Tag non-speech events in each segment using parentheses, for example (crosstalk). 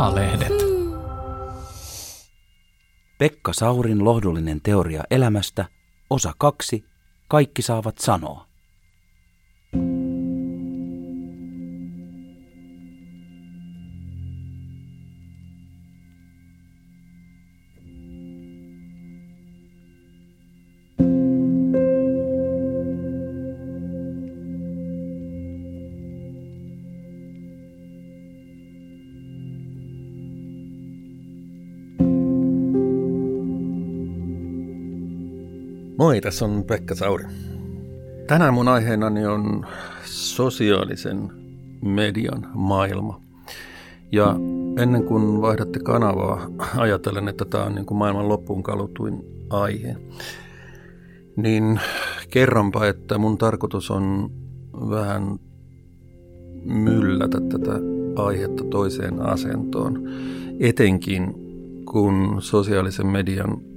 Maalehdet. Pekka Saurin lohdullinen teoria elämästä, osa kaksi, kaikki saavat sanoa. Moi, tässä on Pekka Sauri. Tänään mun aiheenani on sosiaalisen median maailma. Ja ennen kuin vaihdatte kanavaa, ajatellen, että tämä on niin kuin maailman loppuun kalutuin aihe, niin kerronpa, että mun tarkoitus on vähän myllätä tätä aihetta toiseen asentoon, etenkin kun sosiaalisen median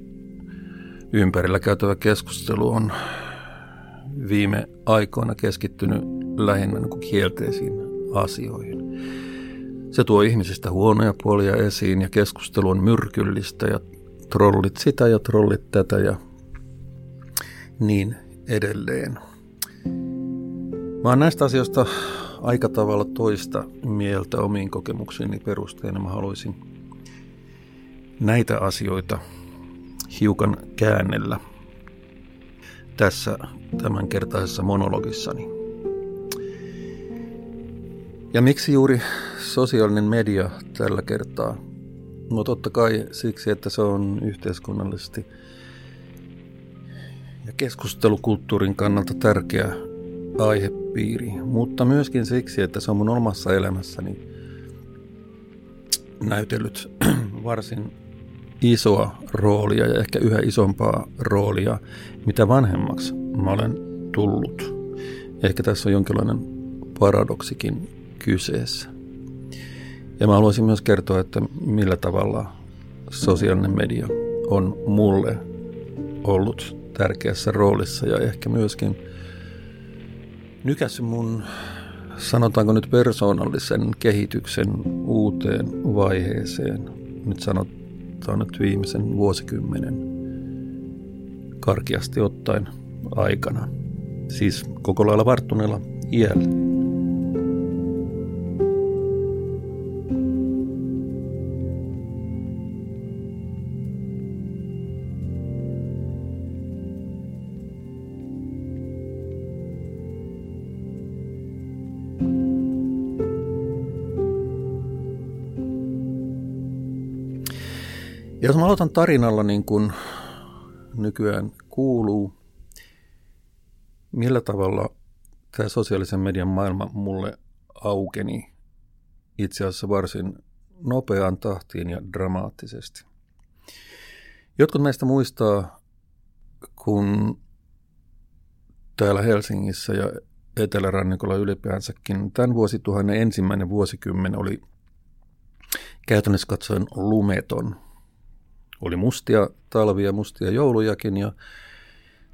ympärillä käytävä keskustelu on viime aikoina keskittynyt lähinnä niin kielteisiin asioihin. Se tuo ihmisistä huonoja puolia esiin ja keskustelu on myrkyllistä ja trollit sitä ja trollit tätä ja niin edelleen. Mä oon näistä asioista aika tavalla toista mieltä omiin kokemuksiini perusteena. Mä haluaisin näitä asioita hiukan käännellä tässä tämänkertaisessa monologissani. Ja miksi juuri sosiaalinen media tällä kertaa? No totta kai siksi, että se on yhteiskunnallisesti ja keskustelukulttuurin kannalta tärkeä aihepiiri, mutta myöskin siksi, että se on mun omassa elämässäni näytellyt (clears throat) varsin isoa roolia ja ehkä yhä isompaa roolia, mitä vanhemmaksi mä olen tullut. Ehkä tässä on jonkinlainen paradoksikin kyseessä. Ja mä haluaisin myös kertoa, että millä tavalla sosiaalinen media on mulle ollut tärkeässä roolissa ja ehkä myöskin nykässyt mun, sanotaanko nyt persoonallisen kehityksen uuteen vaiheeseen. Nyt sanot, sanotaan nyt viimeisen vuosikymmenen karkiasti ottaen aikana. Siis koko lailla varttuneella iällä. Jos mä aloitan tarinalla niin kuin nykyään kuuluu, millä tavalla tämä sosiaalisen median maailma mulle aukeni itse asiassa varsin nopeaan tahtiin ja dramaattisesti. Jotkut meistä muistaa, kun täällä Helsingissä ja Etelärannikolla ylipäänsäkin tämän vuosituhannen ensimmäinen vuosikymmen oli käytännössä katsoen lumeton – oli mustia talvia, mustia joulujakin ja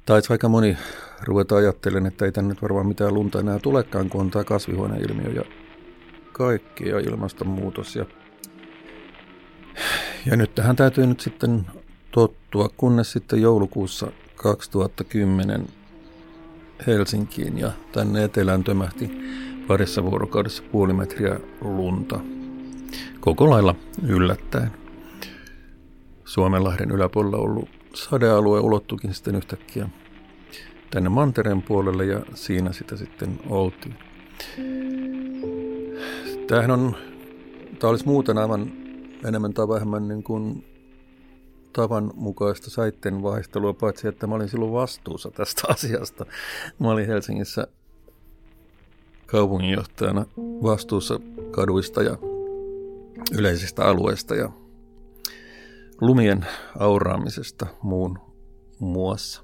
taisi aika moni ruveta ajattelemaan, että ei tänne varmaan mitään lunta enää tulekaan, kun on tämä kasvihuoneilmiö ja kaikki ja ilmastonmuutos. Ja, ja nyt tähän täytyy nyt sitten tottua, kunnes sitten joulukuussa 2010 Helsinkiin ja tänne etelään tömähti parissa vuorokaudessa puoli metriä lunta. Koko lailla yllättäen. Suomenlahden yläpuolella ollut sadealue ulottukin sitten yhtäkkiä tänne mantereen puolelle ja siinä sitä sitten oltiin. Tämähän on, tämä olisi muuten aivan enemmän tai vähemmän niin kuin tavan mukaista saitten vaihtelua, paitsi että mä olin silloin vastuussa tästä (laughs) asiasta. Mä olin Helsingissä kaupunginjohtajana vastuussa kaduista ja yleisistä alueista ja lumien auraamisesta muun muassa.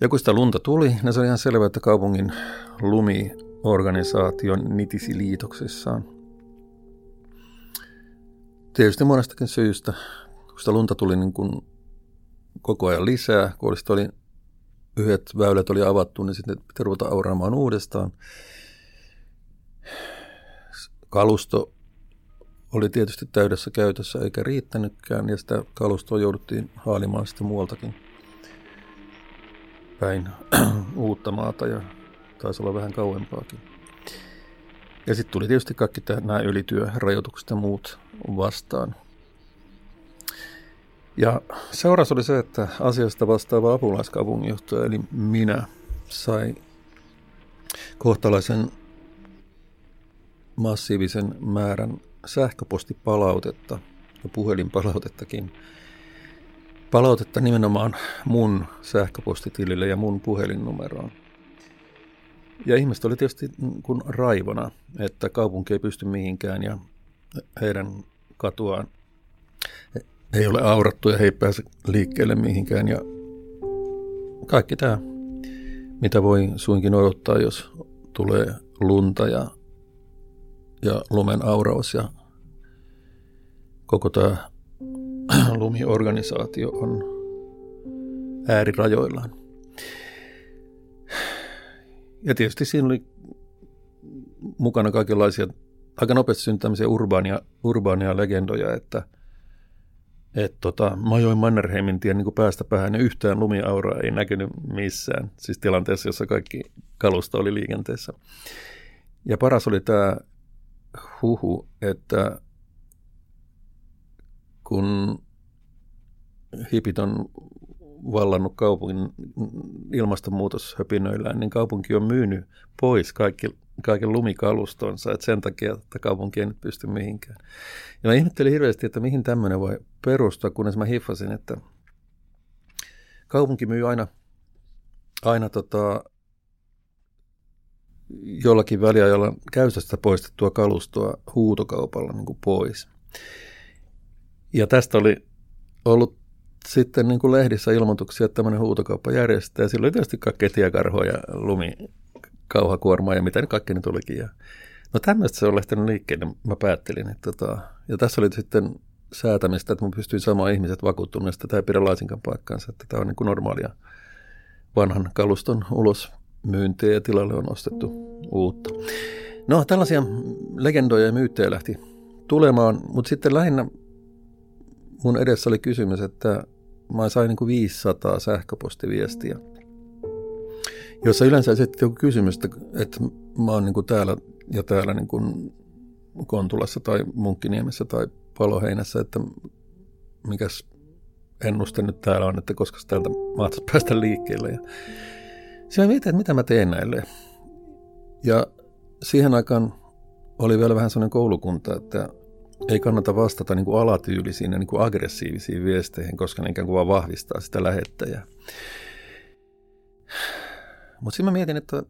Ja kun sitä lunta tuli, niin se oli ihan selvää, että kaupungin lumiorganisaation nitisi liitoksissaan. Tietysti monestakin syystä, kun sitä lunta tuli niin kuin koko ajan lisää, kun oli yhdet väylät oli avattu, niin sitten piti ruveta auraamaan uudestaan. Kalusto oli tietysti täydessä käytössä eikä riittänytkään ja sitä kalustoa jouduttiin haalimaan sitten muualtakin päin (clears throat) uutta maata ja taisi olla vähän kauempaakin. Ja sitten tuli tietysti kaikki nämä ylityörajoitukset ja muut vastaan. Ja seuraus oli se, että asiasta vastaava apulaiskaupunginjohtaja, eli minä, sai kohtalaisen massiivisen määrän sähköpostipalautetta ja puhelinpalautettakin. Palautetta nimenomaan mun sähköpostitilille ja mun puhelinnumeroon. Ja ihmiset oli tietysti kun raivona, että kaupunki ei pysty mihinkään ja heidän katuaan ei ole aurattu ja he ei pääse liikkeelle mihinkään. Ja kaikki tämä, mitä voi suinkin odottaa, jos tulee lunta ja, ja lumen auraus ja koko tämä (clears throat) lumiorganisaatio on äärirajoillaan. Ja tietysti siinä oli mukana kaikenlaisia aika nopeasti syntämisiä urbaania, urbaania legendoja, että – että tota, mä ajoin Mannerheimin tien niin päästä päähän ja yhtään lumiauraa ei näkynyt missään, siis tilanteessa, jossa kaikki kalusto oli liikenteessä. Ja paras oli tämä huhu, että kun hipit on vallannut kaupungin ilmastonmuutoshöpinöillään, niin kaupunki on myynyt pois kaikki, kaiken lumikalustonsa, että sen takia, että kaupunki ei nyt pysty mihinkään. Ja mä ihmettelin hirveästi, että mihin tämmöinen voi perustua, kunnes mä hiffasin, että kaupunki myy aina, aina tota, jollakin väliajalla käytöstä poistettua kalustoa huutokaupalla niin kuin pois. Ja tästä oli ollut sitten niin kuin lehdissä ilmoituksia, että tämmöinen huutokauppa järjestää. Silloin oli tietysti kaikkea tiekarhoja, lumi, kauhakuormaa ja mitä ne kaikki nyt olikin. Ja, no tämmöistä se on lähtenyt liikkeelle, mä päättelin. Että tota, ja tässä oli sitten säätämistä, että mä pystyin saamaan ihmiset vakuuttuneesta, että tämä ei pidä laisinkaan paikkaansa, että tämä on niin kuin normaalia vanhan kaluston ulos myyntiä ja tilalle on ostettu uutta. No tällaisia legendoja ja myyttejä lähti tulemaan, mutta sitten lähinnä mun edessä oli kysymys, että mä sain niin kuin 500 sähköpostiviestiä, jossa yleensä esitti joku kysymys, että mä oon niin kuin täällä ja täällä niin kuin Kontulassa tai Munkkiniemessä tai Paloheinässä, että mikäs ennuste nyt täällä on, että koska täältä mahtaisi päästä liikkeelle. Ja siinä mietin, että mitä mä teen näille. Ja siihen aikaan oli vielä vähän sellainen koulukunta, että ei kannata vastata niin kuin alatyylisiin ja niin kuin aggressiivisiin viesteihin, koska ne ikään kuin vaan vahvistaa sitä lähettäjää. Mutta sitten mä mietin, että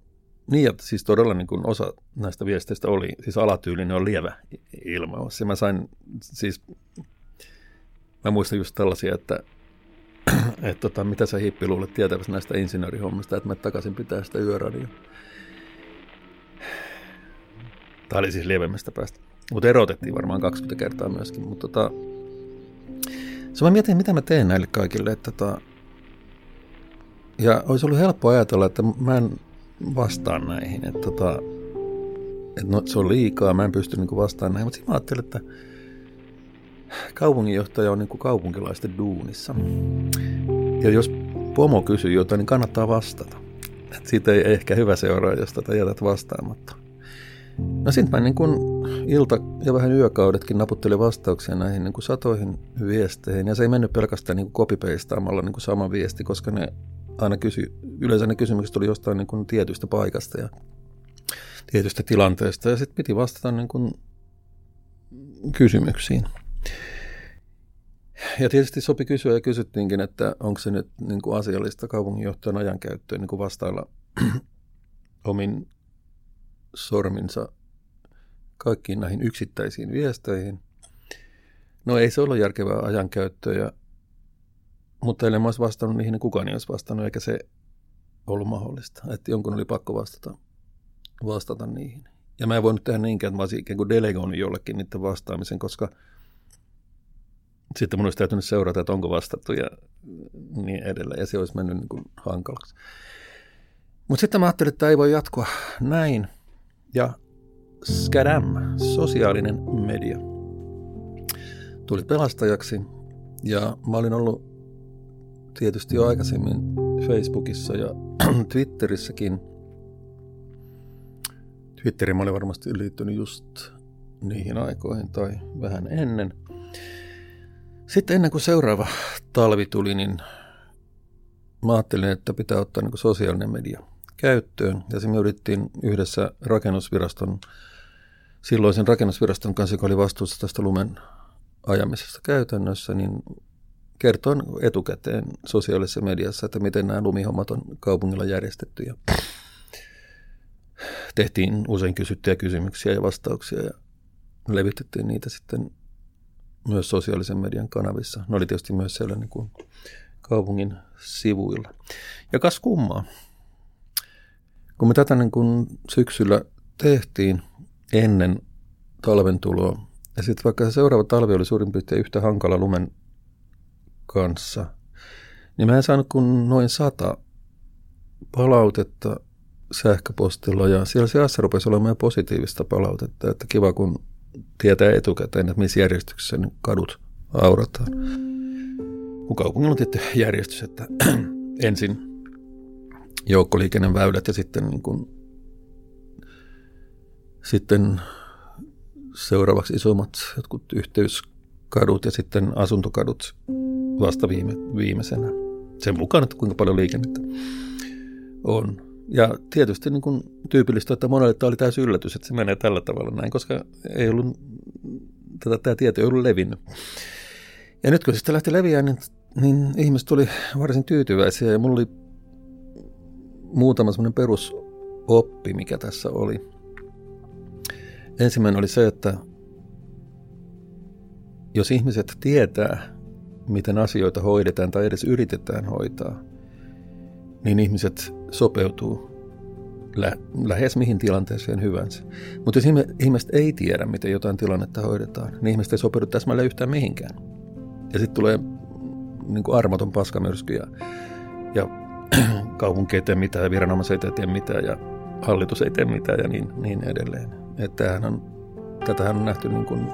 niin, että siis todella niin kuin osa näistä viesteistä oli, siis alatyylinen on lievä ilmaus. Ja mä sain siis, mä muistan just tällaisia, että (clears throat) että tota, mitä sä hippi luulet tietävässä näistä insinöörihommista, että mä takaisin pitää sitä yöradio. Tämä oli siis lievemmästä päästä. Mutta erotettiin varmaan 20 kertaa myöskin. Mutta tota, se mä mietin, mitä mä teen näille kaikille. Että tota, ja olisi ollut helppo ajatella, että mä en vastaa näihin. Että tota, että no, se on liikaa, mä en pysty niinku vastaamaan näihin. Mutta sitten mä ajattelin, että kaupunginjohtaja on niinku kaupunkilaisten duunissa. Ja jos pomo kysyy jotain, niin kannattaa vastata. Et siitä ei ehkä hyvä seuraa, jos tätä jätät vastaamatta. No sitten mä niin kun ilta- ja vähän yökaudetkin naputtelin vastauksia näihin niin kuin satoihin viesteihin. Ja se ei mennyt pelkästään niin kopipeistaamalla niin sama viesti, koska ne aina kysy, yleensä ne kysymykset tuli jostain niin kuin tietystä paikasta ja tietystä tilanteesta. Ja sitten piti vastata niin kuin kysymyksiin. Ja tietysti sopi kysyä ja kysyttiinkin, että onko se nyt niin kuin asiallista kaupunginjohtajan ajankäyttöön niin kuin vastailla (clears throat) omin sorminsa kaikkiin näihin yksittäisiin viesteihin. No ei se ollut järkevää ajankäyttöä, ja, mutta ellei mä olisi vastannut niihin, niin kukaan ei olisi vastannut, eikä se ollut mahdollista. Että jonkun oli pakko vastata, vastata niihin. Ja mä en voinut tehdä niinkään, että mä olisin ikään kuin delegoinut jollekin niiden vastaamisen, koska sitten mun olisi täytynyt seurata, että onko vastattu ja niin edelleen. Ja se olisi mennyt niin kuin hankalaksi. Mutta sitten mä ajattelin, että tämä ei voi jatkua näin. Ja Skadam, sosiaalinen media. tuli pelastajaksi ja mä olin ollut tietysti jo aikaisemmin Facebookissa ja (clears throat) Twitterissäkin. Twitterin mä olin varmasti liittynyt just niihin aikoihin tai vähän ennen. Sitten ennen kuin seuraava talvi tuli, niin mä ajattelin, että pitää ottaa niin sosiaalinen media käyttöön. Ja se me yrittiin yhdessä rakennusviraston, silloisen rakennusviraston kanssa, joka oli vastuussa tästä lumen ajamisesta käytännössä, niin kertoin etukäteen sosiaalisessa mediassa, että miten nämä lumihommat on kaupungilla järjestetty. Ja tehtiin usein kysyttyjä kysymyksiä ja vastauksia ja levitettiin niitä sitten myös sosiaalisen median kanavissa. Ne oli tietysti myös siellä niin kuin kaupungin sivuilla. Ja kas kummaa. Kun me tätä niin kuin syksyllä tehtiin ennen talven tuloa, ja sitten vaikka se seuraava talvi oli suurin piirtein yhtä hankala lumen kanssa, niin mä en saanut kuin noin sata palautetta sähköpostilla ja siellä se rupesi olemaan positiivista palautetta, että kiva kun tietää etukäteen, että missä järjestyksessä ne kadut aurataan. Kun kaupungilla on tietty järjestys, että (clears throat) ensin joukkoliikenneväylät ja sitten, niin kuin, sitten seuraavaksi isommat jotkut yhteyskadut ja sitten asuntokadut vasta viime, viimeisenä. Sen mukaan, että kuinka paljon liikennettä on. Ja tietysti niin kuin tyypillistä, että monelle tämä oli täysin yllätys, että se menee tällä tavalla näin, koska ei ollut, tätä, tämä tieto ei ollut levinnyt. Ja nyt kun se sitten lähti leviämään, niin, niin ihmiset tuli varsin tyytyväisiä ja mulla oli muutama semmoinen perusoppi, mikä tässä oli. Ensimmäinen oli se, että jos ihmiset tietää, miten asioita hoidetaan tai edes yritetään hoitaa, niin ihmiset sopeutuu lä- lähes mihin tilanteeseen hyvänsä. Mutta jos ihmiset ei tiedä, miten jotain tilannetta hoidetaan, niin ihmiset ei sopeudu täsmälleen yhtään mihinkään. Ja sitten tulee niin kuin armoton paskamyrsky ja, ja (clears throat) kaupunki ei tee mitään ja viranomaiset ei tee mitään ja hallitus ei tee mitään ja niin, niin edelleen. Että on, tätähän on nähty niin kuin,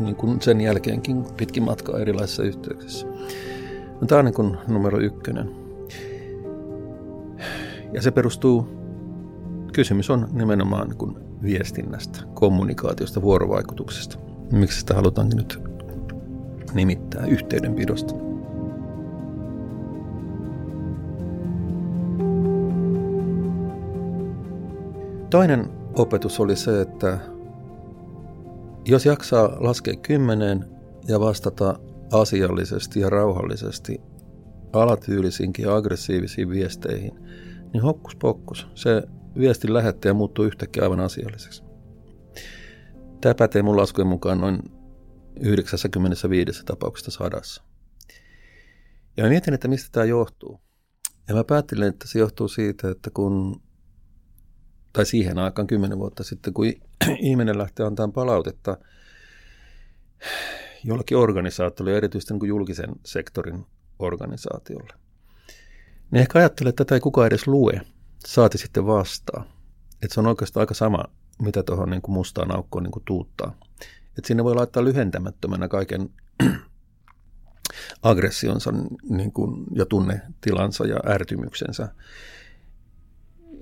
niin kuin sen jälkeenkin pitkin matkaa erilaisissa yhteyksissä. No, tämä on niin kuin numero ykkönen. Ja se perustuu, kysymys on nimenomaan kuin viestinnästä, kommunikaatiosta, vuorovaikutuksesta. Miksi sitä halutaankin nyt nimittää yhteydenpidosta. Toinen opetus oli se, että jos jaksaa laskea kymmeneen ja vastata asiallisesti ja rauhallisesti alatyylisiinkin ja aggressiivisiin viesteihin, niin hokkus pokkus, se viestin lähettäjä muuttuu yhtäkkiä aivan asialliseksi. Tämä pätee mun laskujen mukaan noin 95 tapauksesta sadassa. Ja mä mietin, että mistä tämä johtuu. Ja mä päättelin, että se johtuu siitä, että kun, tai siihen aikaan kymmenen vuotta sitten, kun (clears throat) ihminen lähtee antamaan palautetta jollakin organisaatiolle, erityisesti niin kuin julkisen sektorin organisaatiolle, niin ehkä ajattelee, että tätä ei kukaan edes lue, saati sitten vastaa. Että se on oikeastaan aika sama, mitä tuohon niin kuin mustaan aukkoon niin kuin tuuttaa. Että sinne voi laittaa lyhentämättömänä kaiken (clears throat) aggressionsa niin kuin, ja tunnetilansa ja ärtymyksensä.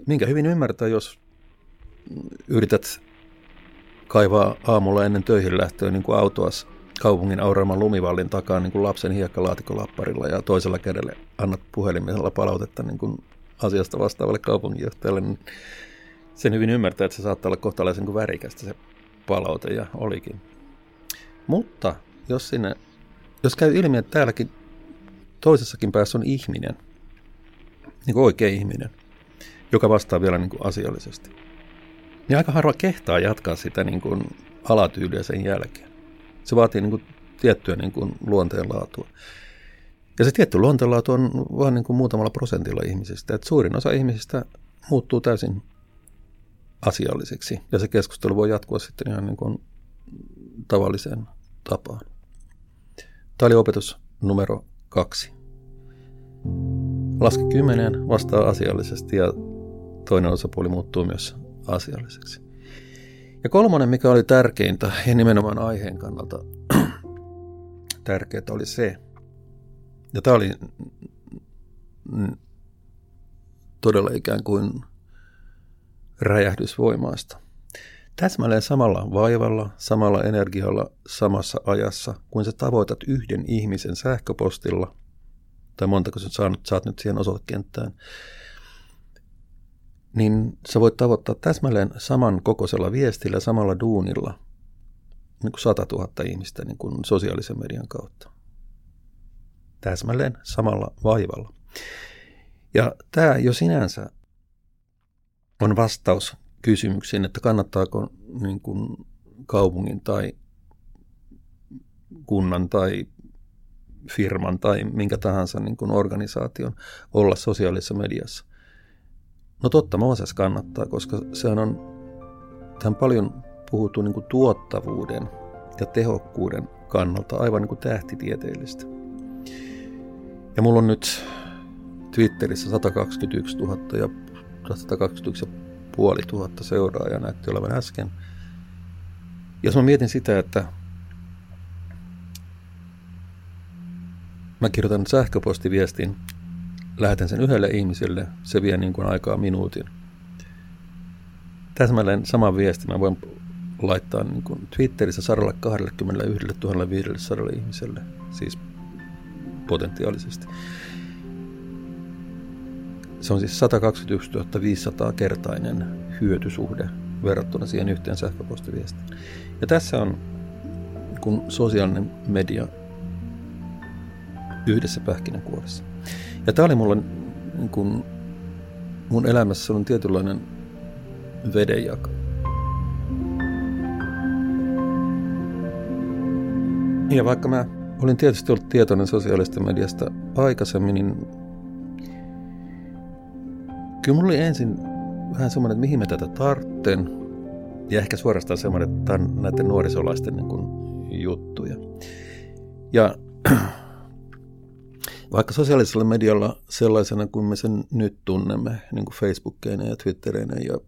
Minkä hyvin ymmärtää, jos yrität kaivaa aamulla ennen töihin lähtöä niin kuin autoa kaupungin auraaman lumivallin takaa niin kuin lapsen hiekkalaatikolapparilla ja toisella kädellä annat puhelimella palautetta niin kuin asiasta vastaavalle kaupunginjohtajalle, niin sen hyvin ymmärtää, että se saattaa olla kohtalaisen kuin värikästä se palaute ja olikin. Mutta jos sinne, jos käy ilmi, että täälläkin toisessakin päässä on ihminen, niin kuin oikea ihminen, joka vastaa vielä niin kuin asiallisesti, niin aika harva kehtaa jatkaa sitä niin kuin alatyyliä sen jälkeen. Se vaatii niin kuin tiettyä niin kuin luonteenlaatua. Ja se tietty luonteenlaatu on vain niin kuin muutamalla prosentilla ihmisistä. Että suurin osa ihmisistä muuttuu täysin asialliseksi. Ja se keskustelu voi jatkua sitten ihan niin kuin tavalliseen tapaan. Tämä oli opetus numero kaksi. Laske kymmeneen, vastaa asiallisesti ja toinen osapuoli muuttuu myös asialliseksi. Ja kolmonen, mikä oli tärkeintä ja nimenomaan aiheen kannalta (clears throat) tärkeää oli se, ja tämä oli todella ikään kuin räjähdysvoimaista. Täsmälleen samalla vaivalla, samalla energialla, samassa ajassa, kun sä tavoitat yhden ihmisen sähköpostilla, tai montako sä saat, nyt siihen osoitekenttään, niin sä voit tavoittaa täsmälleen saman kokoisella viestillä, samalla duunilla, niin kuin 100 000 ihmistä niin kuin sosiaalisen median kautta. Täsmälleen samalla vaivalla. Ja tämä jo sinänsä on vastaus kysymyksiin, että kannattaako niin kuin kaupungin tai kunnan tai firman tai minkä tahansa niin kuin organisaation olla sosiaalisessa mediassa. No totta Mooses kannattaa, koska se on tämän paljon puhuttu niin tuottavuuden ja tehokkuuden kannalta aivan niin kuin tähtitieteellistä. Ja mulla on nyt Twitterissä 121 000 ja 121 500 seuraajaa näytti olevan äsken. Jos mä mietin sitä, että mä kirjoitan sähköpostiviestin, lähetän sen yhdelle ihmiselle, se vie niin kuin aikaa minuutin. Täsmälleen saman viestin mä voin laittaa niin kuin Twitterissä 121 500 ihmiselle, siis potentiaalisesti. Se on siis 121 500 kertainen hyötysuhde verrattuna siihen yhteen sähköpostiviestiin. Ja tässä on kun sosiaalinen media yhdessä pähkinänkuoressa. Ja tämä oli mulla niin kun mun elämässä on tietynlainen vedenjako. Ja vaikka mä olin tietysti ollut tietoinen sosiaalista mediasta aikaisemmin, niin Kyllä mulla oli ensin vähän semmoinen, että mihin mä tätä tartten. Ja ehkä suorastaan semmoinen, että tämä on näiden nuorisolaisten niin kuin, juttuja. Ja vaikka sosiaalisella medialla sellaisena kuin me sen nyt tunnemme, niin kuin Facebookkeinen ja Twitterinen ja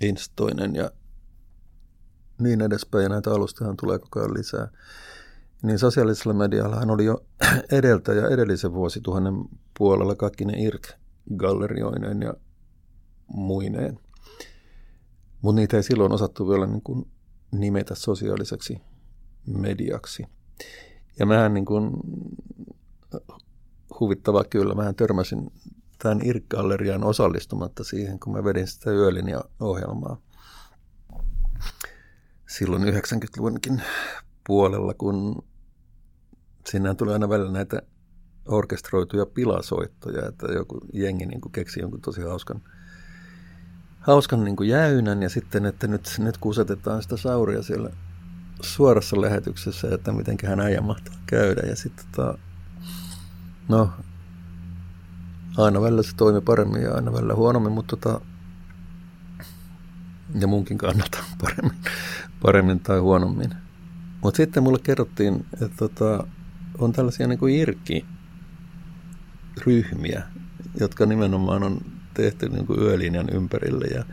Instoinen ja niin edespäin, ja näitä alustahan tulee koko ajan lisää, niin sosiaalisella mediallahan oli jo (clears throat) edeltä ja edellisen vuosituhannen puolella kaikki ne IRC gallerioineen ja muineen. Mutta niitä ei silloin osattu vielä niin kuin nimetä sosiaaliseksi mediaksi. Ja mähän niin kuin, huvittavaa kyllä, mähän törmäsin tämän IRC-gallerian osallistumatta siihen, kun mä vedin sitä yölinja-ohjelmaa silloin 90-luvunkin puolella, kun sinne tuli aina välillä näitä orkestroituja pilasoittoja, että joku jengi niin kuin keksi jonkun tosi hauskan, hauskan niin jäynän ja sitten, että nyt, nyt kusetetaan sitä sauria siellä suorassa lähetyksessä, että miten hän äijä mahtaa käydä. Ja sitten tota, no, aina välillä se toimi paremmin ja aina välillä huonommin, mutta tota, ja munkin kannalta (laughs) paremmin, paremmin tai huonommin. Mutta sitten mulle kerrottiin, että tota, on tällaisia niin kuin irkki ryhmiä, jotka nimenomaan on tehty niin kuin yölinjan ympärille. Ja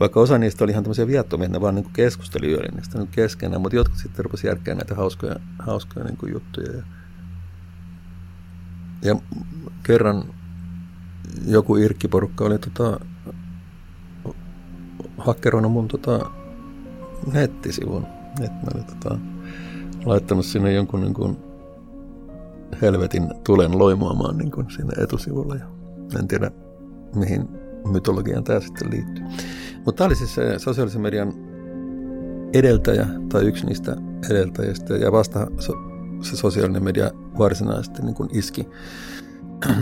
vaikka osa niistä oli ihan tämmöisiä viattomia, ne vaan niin keskusteli yölinjasta niin keskenään, mutta jotkut sitten rupesivat järkeä näitä hauskoja, hauskoja niin juttuja. Ja, ja kerran joku irkkiporukka oli tota, hakkeroinut mun tota, nettisivun. Et mä olin tota, laittanut sinne jonkun niin kuin, helvetin tulen loimuamaan niin kuin siinä etusivulla. Ja en tiedä, mihin mytologiaan tämä sitten liittyy. Mutta tämä oli siis se sosiaalisen median edeltäjä tai yksi niistä edeltäjistä ja vasta se sosiaalinen media varsinaisesti niin kuin iski (clears throat)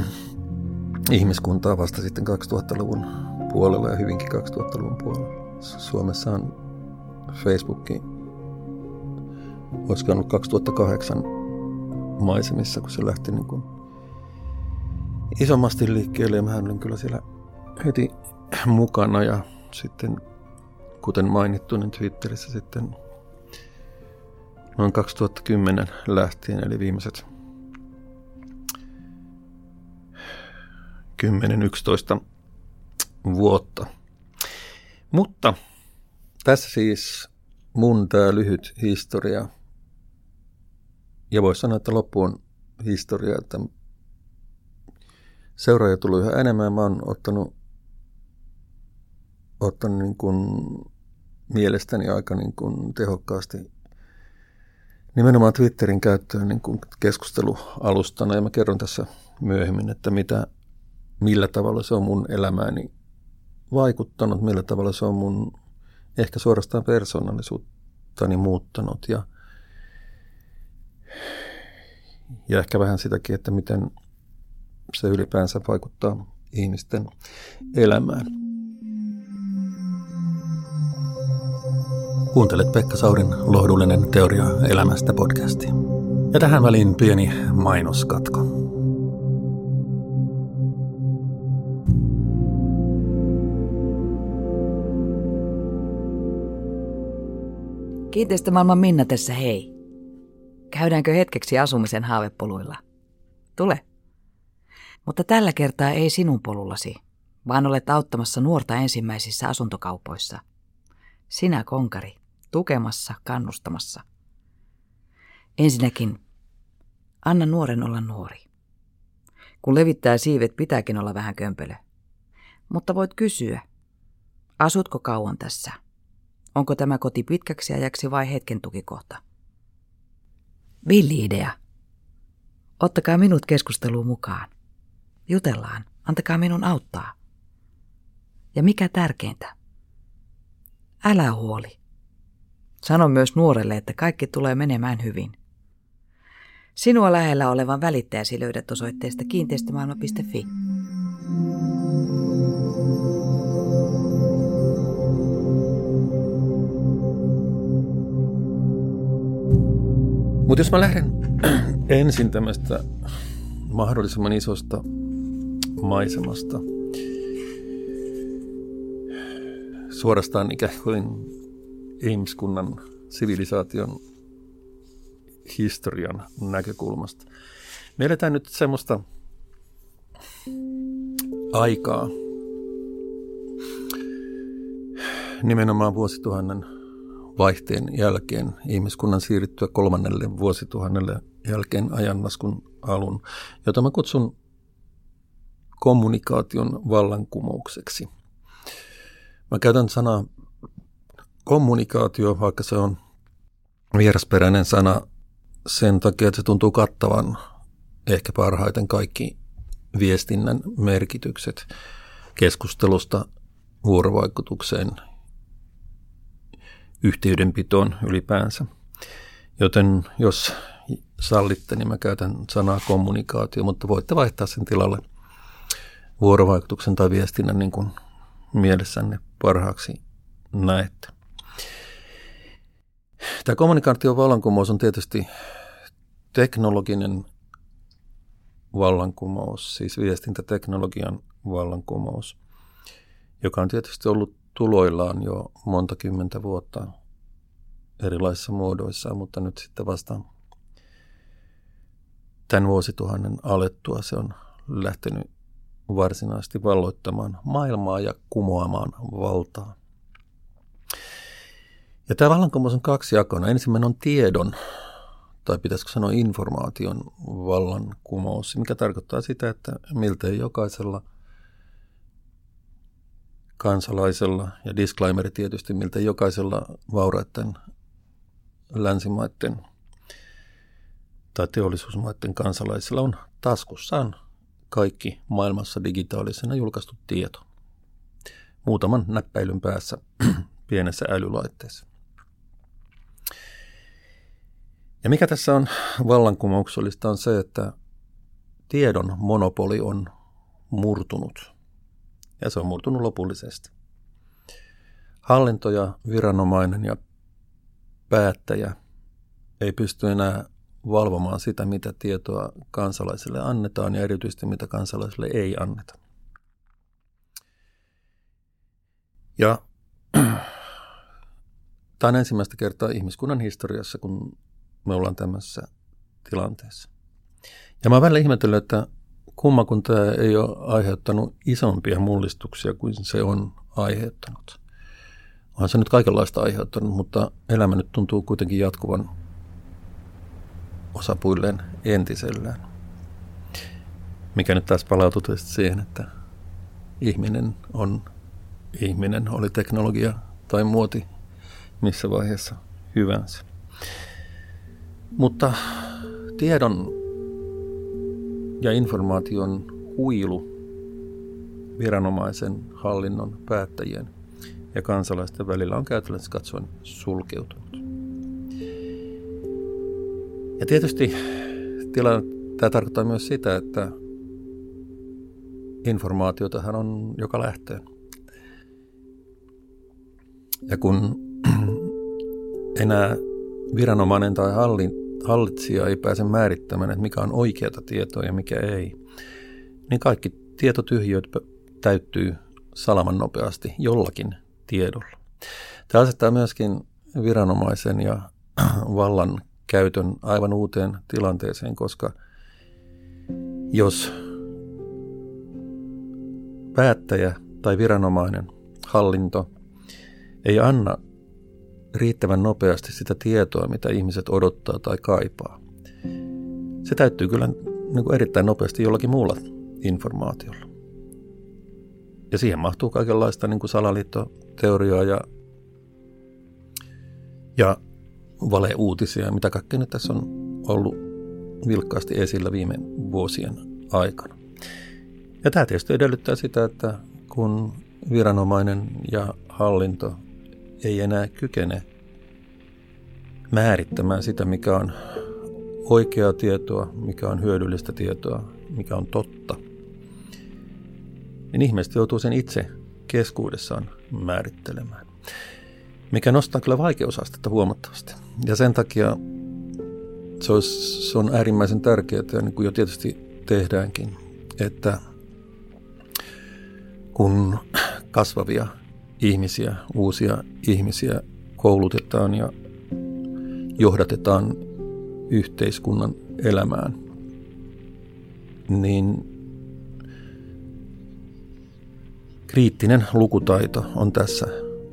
ihmiskuntaa vasta sitten 2000-luvun puolella ja hyvinkin 2000-luvun puolella. Suomessa on Facebookin, olisiko ollut 2008 maisemissa, kun se lähti niin kuin isommasti liikkeelle ja mä olin kyllä siellä heti mukana ja sitten kuten mainittu, niin Twitterissä sitten noin 2010 lähtien, eli viimeiset 10-11 vuotta. Mutta tässä siis mun tämä lyhyt historia. Ja voisi sanoa, että loppu on historia, että seuraajia tullut yhä enemmän. Mä oon ottanut, ottanut niin kuin mielestäni aika niin kuin tehokkaasti nimenomaan Twitterin käyttöön niin kuin keskustelualustana. Ja mä kerron tässä myöhemmin, että mitä, millä tavalla se on mun elämääni vaikuttanut, millä tavalla se on mun ehkä suorastaan persoonallisuuttani muuttanut ja, ja ehkä vähän sitäkin, että miten se ylipäänsä vaikuttaa ihmisten elämään. Kuuntelet Pekka Saurin lohdullinen teoria elämästä podcasti. Ja tähän väliin pieni mainoskatko. Kiinteistömaailman Minna tässä hei. Käydäänkö hetkeksi asumisen haavepoluilla? Tule. Mutta tällä kertaa ei sinun polullasi, vaan olet auttamassa nuorta ensimmäisissä asuntokaupoissa. Sinä, konkari, tukemassa, kannustamassa. Ensinnäkin, anna nuoren olla nuori. Kun levittää siivet, pitääkin olla vähän kömpelö. Mutta voit kysyä, asutko kauan tässä? Onko tämä koti pitkäksi ajaksi vai hetken tukikohta? Villi-idea. Ottakaa minut keskusteluun mukaan. Jutellaan. Antakaa minun auttaa. Ja mikä tärkeintä? Älä huoli. Sano myös nuorelle, että kaikki tulee menemään hyvin. Sinua lähellä olevan välittäjäsi löydät osoitteesta kiinteistömaailma.fi. Mutta jos mä lähden (clears throat) ensin tämmöistä mahdollisimman isosta maisemasta, suorastaan ikään kuin ihmiskunnan sivilisaation historian näkökulmasta. Me eletään nyt semmoista aikaa, nimenomaan vuosituhannen vaihteen jälkeen, ihmiskunnan siirryttyä kolmannelle vuosituhannelle jälkeen ajanlaskun alun, jota mä kutsun kommunikaation vallankumoukseksi. Mä käytän sanaa kommunikaatio, vaikka se on vierasperäinen sana sen takia, että se tuntuu kattavan ehkä parhaiten kaikki viestinnän merkitykset keskustelusta vuorovaikutukseen yhteydenpitoon ylipäänsä. Joten jos sallitte, niin mä käytän sanaa kommunikaatio, mutta voitte vaihtaa sen tilalle vuorovaikutuksen tai viestinnän niin kuin mielessänne parhaaksi näette. Tämä kommunikaation vallankumous on tietysti teknologinen vallankumous, siis viestintäteknologian vallankumous, joka on tietysti ollut tuloillaan jo monta kymmentä vuotta erilaisissa muodoissa, mutta nyt sitten vasta tämän vuosituhannen alettua se on lähtenyt varsinaisesti valloittamaan maailmaa ja kumoamaan valtaa. Ja tämä vallankumous on kaksi jakona. Ensimmäinen on tiedon, tai pitäisikö sanoa informaation vallankumous, mikä tarkoittaa sitä, että miltei jokaisella – kansalaisella, ja disclaimeri tietysti, miltä jokaisella vauraiden länsimaiden tai teollisuusmaiden kansalaisilla on taskussaan kaikki maailmassa digitaalisena julkaistu tieto. Muutaman näppäilyn päässä (clears throat) pienessä älylaitteessa. Ja mikä tässä on vallankumouksellista on se, että tiedon monopoli on murtunut – ja se on murtunut lopullisesti. Hallinto ja viranomainen ja päättäjä ei pysty enää valvomaan sitä, mitä tietoa kansalaisille annetaan ja erityisesti mitä kansalaisille ei anneta. Ja (clears throat) tämä on ensimmäistä kertaa ihmiskunnan historiassa, kun me ollaan tämmöisessä tilanteessa. Ja mä oon välillä ihmetellyt, että kumma, kun tämä ei ole aiheuttanut isompia mullistuksia kuin se on aiheuttanut. on se nyt kaikenlaista aiheuttanut, mutta elämä nyt tuntuu kuitenkin jatkuvan osapuilleen entisellään. Mikä nyt taas palautuu siihen, että ihminen on ihminen, oli teknologia tai muoti missä vaiheessa hyvänsä. Mutta tiedon ja informaation huilu viranomaisen, hallinnon, päättäjien ja kansalaisten välillä on käytännössä katsoen sulkeutunut. Ja tietysti tilanne, tämä tarkoittaa myös sitä, että informaatiotahan on joka lähtöön. Ja kun (clears throat) enää viranomainen tai hallin, hallitsija ei pääse määrittämään, että mikä on oikeata tietoa ja mikä ei, niin kaikki tietotyhjöt täyttyy salaman nopeasti jollakin tiedolla. Tämä asettaa myöskin viranomaisen ja (clears throat) vallan käytön aivan uuteen tilanteeseen, koska jos päättäjä tai viranomainen, hallinto ei anna riittävän nopeasti sitä tietoa, mitä ihmiset odottaa tai kaipaa. Se täyttyy kyllä niin kuin erittäin nopeasti jollakin muulla informaatiolla. Ja siihen mahtuu kaikenlaista niin kuin salaliittoteoriaa ja, ja valeuutisia, mitä kaikkea nyt tässä on ollut vilkkaasti esillä viime vuosien aikana. Ja tämä tietysti edellyttää sitä, että kun viranomainen ja hallinto ei enää kykene määrittämään sitä, mikä on oikeaa tietoa, mikä on hyödyllistä tietoa, mikä on totta, niin ihmiset joutuu sen itse keskuudessaan määrittelemään, mikä nostaa kyllä vaikeusastetta huomattavasti. Ja sen takia se, olisi, se on äärimmäisen tärkeää, niin kuin jo tietysti tehdäänkin, että kun kasvavia ihmisiä, uusia ihmisiä koulutetaan ja johdatetaan yhteiskunnan elämään, niin kriittinen lukutaito on tässä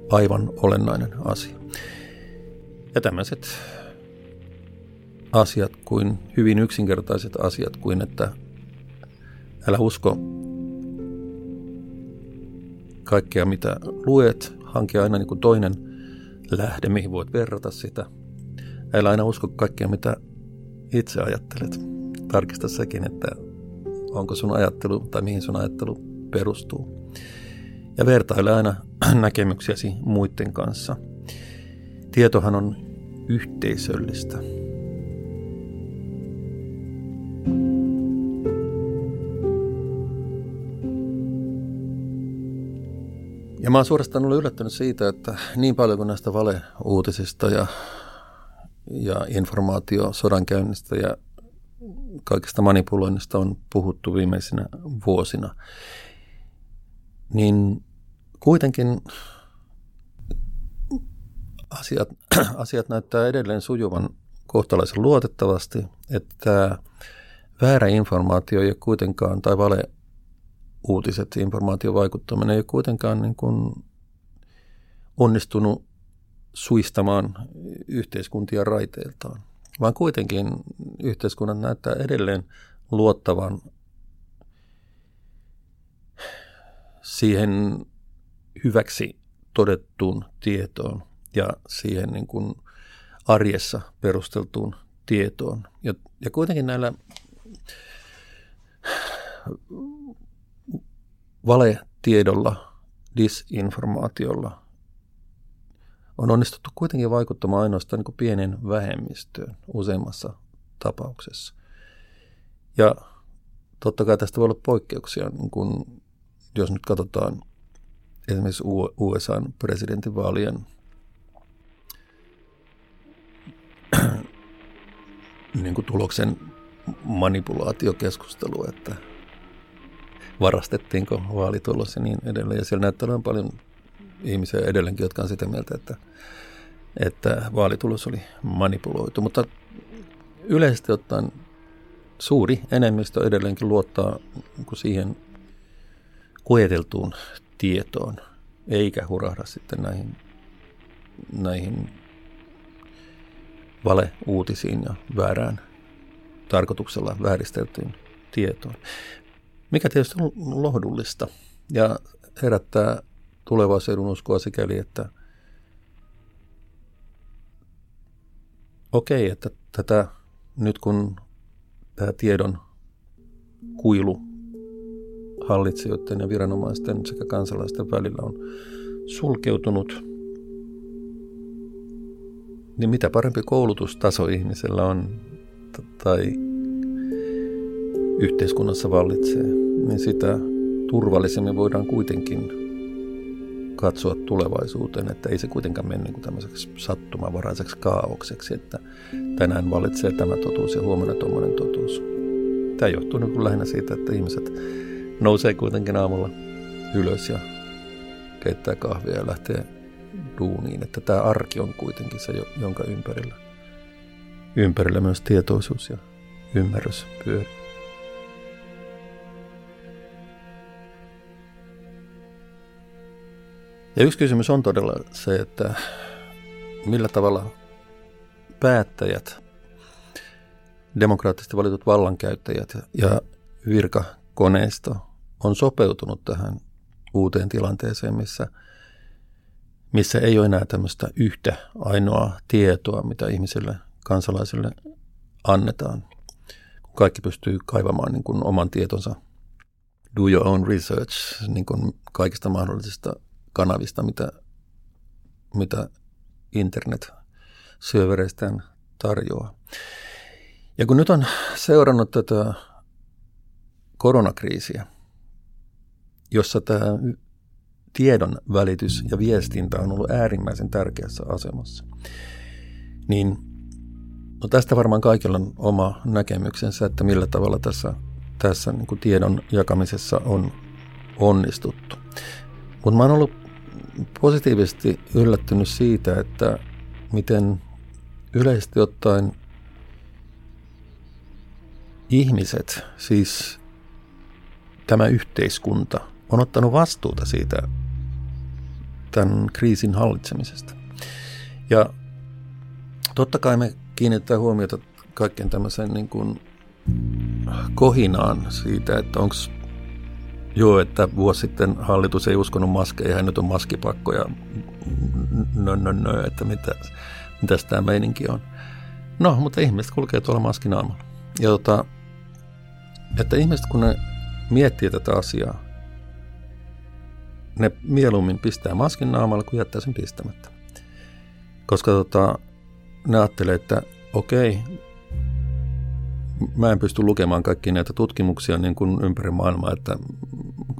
aivan olennainen asia. Ja tämmöiset asiat kuin hyvin yksinkertaiset asiat kuin, että älä usko kaikkea, mitä luet, hanki aina niin kuin toinen lähde, mihin voit verrata sitä. Älä aina usko kaikkea, mitä itse ajattelet. Tarkista sekin, että onko sun ajattelu tai mihin sun ajattelu perustuu. Ja vertaile aina (clears throat) näkemyksiäsi muiden kanssa. Tietohan on yhteisöllistä. Ja mä oon suorastaan ollut yllättynyt siitä, että niin paljon kuin näistä valeuutisista ja, ja informaatio sodankäynnistä ja kaikesta manipuloinnista on puhuttu viimeisinä vuosina, niin kuitenkin asiat, (clears throat) asiat näyttää edelleen sujuvan kohtalaisen luotettavasti, että väärä informaatio ei kuitenkaan, tai vale uutiset, informaatiovaikuttaminen ei ole kuitenkaan niin kuin onnistunut suistamaan yhteiskuntia raiteiltaan, vaan kuitenkin yhteiskunnat näyttää edelleen luottavan siihen hyväksi todettuun tietoon ja siihen niin kuin arjessa perusteltuun tietoon. Ja, ja kuitenkin näillä valetiedolla, disinformaatiolla on onnistuttu kuitenkin vaikuttamaan ainoastaan niin pienen vähemmistöön useimmassa tapauksessa. Ja totta kai tästä voi olla poikkeuksia, niin kun, jos nyt katsotaan esimerkiksi USAn presidentinvaalien (clears throat) niin kuin tuloksen manipulaatiokeskustelu, että – varastettiinko vaalitulos ja niin edelleen. Ja siellä näyttää olevan paljon ihmisiä edelleenkin, jotka on sitä mieltä, että, että vaalitulos oli manipuloitu. Mutta yleisesti ottaen suuri enemmistö edelleenkin luottaa siihen koeteltuun tietoon, eikä hurahda sitten näihin näihin valeuutisiin ja väärään tarkoituksella vääristeltyyn tietoon. Mikä tietysti on lohdullista ja herättää tulevaisuuden uskoa sikäli, että okei, okay, että tätä nyt kun tämä tiedon kuilu hallitsijoiden ja viranomaisten sekä kansalaisten välillä on sulkeutunut, niin mitä parempi koulutustaso ihmisellä on tai yhteiskunnassa vallitsee, niin sitä turvallisemmin voidaan kuitenkin katsoa tulevaisuuteen, että ei se kuitenkaan mene niin tämmöiseksi sattumavaraiseksi kaaukseksi, että tänään valitsee tämä totuus ja huomenna tuommoinen totuus. Tämä johtuu niin kuin lähinnä siitä, että ihmiset nousee kuitenkin aamulla ylös ja keittää kahvia ja lähtee duuniin, että tämä arki on kuitenkin se, jonka ympärillä, ympärillä myös tietoisuus ja ymmärrys pyörii. Ja yksi kysymys on todella se, että millä tavalla päättäjät, demokraattisesti valitut vallankäyttäjät ja virkakoneisto on sopeutunut tähän uuteen tilanteeseen, missä, missä ei ole enää tämmöistä yhtä ainoaa tietoa, mitä ihmisille, kansalaisille annetaan. Kaikki pystyy kaivamaan niin kuin oman tietonsa, do your own research niin kuin kaikista mahdollisista kanavista, mitä, mitä internet syövereistään tarjoaa. Ja kun nyt on seurannut tätä koronakriisiä, jossa tämä tiedon välitys ja viestintä on ollut äärimmäisen tärkeässä asemassa, niin no tästä varmaan kaikilla on oma näkemyksensä, että millä tavalla tässä, tässä niin tiedon jakamisessa on onnistuttu. Mutta mä oon ollut positiivisesti yllättynyt siitä, että miten yleisesti ottaen ihmiset, siis tämä yhteiskunta, on ottanut vastuuta siitä tämän kriisin hallitsemisesta. Ja totta kai me kiinnitetään huomiota kaikkeen tämmöiseen niin kuin kohinaan siitä, että onko Joo, että vuosi sitten hallitus ei uskonut maskeja ja nyt on maskipakko ja nö, nö, nö, että mitä, tämä meininki on. No, mutta ihmiset kulkee tuolla maskinaamalla. Ja tota, että ihmiset kun ne miettii tätä asiaa, ne mieluummin pistää maskin naamalla kuin jättää sen pistämättä. Koska tota, ne ajattelee, että okei, mä en pysty lukemaan kaikki näitä tutkimuksia niin kuin ympäri maailmaa, että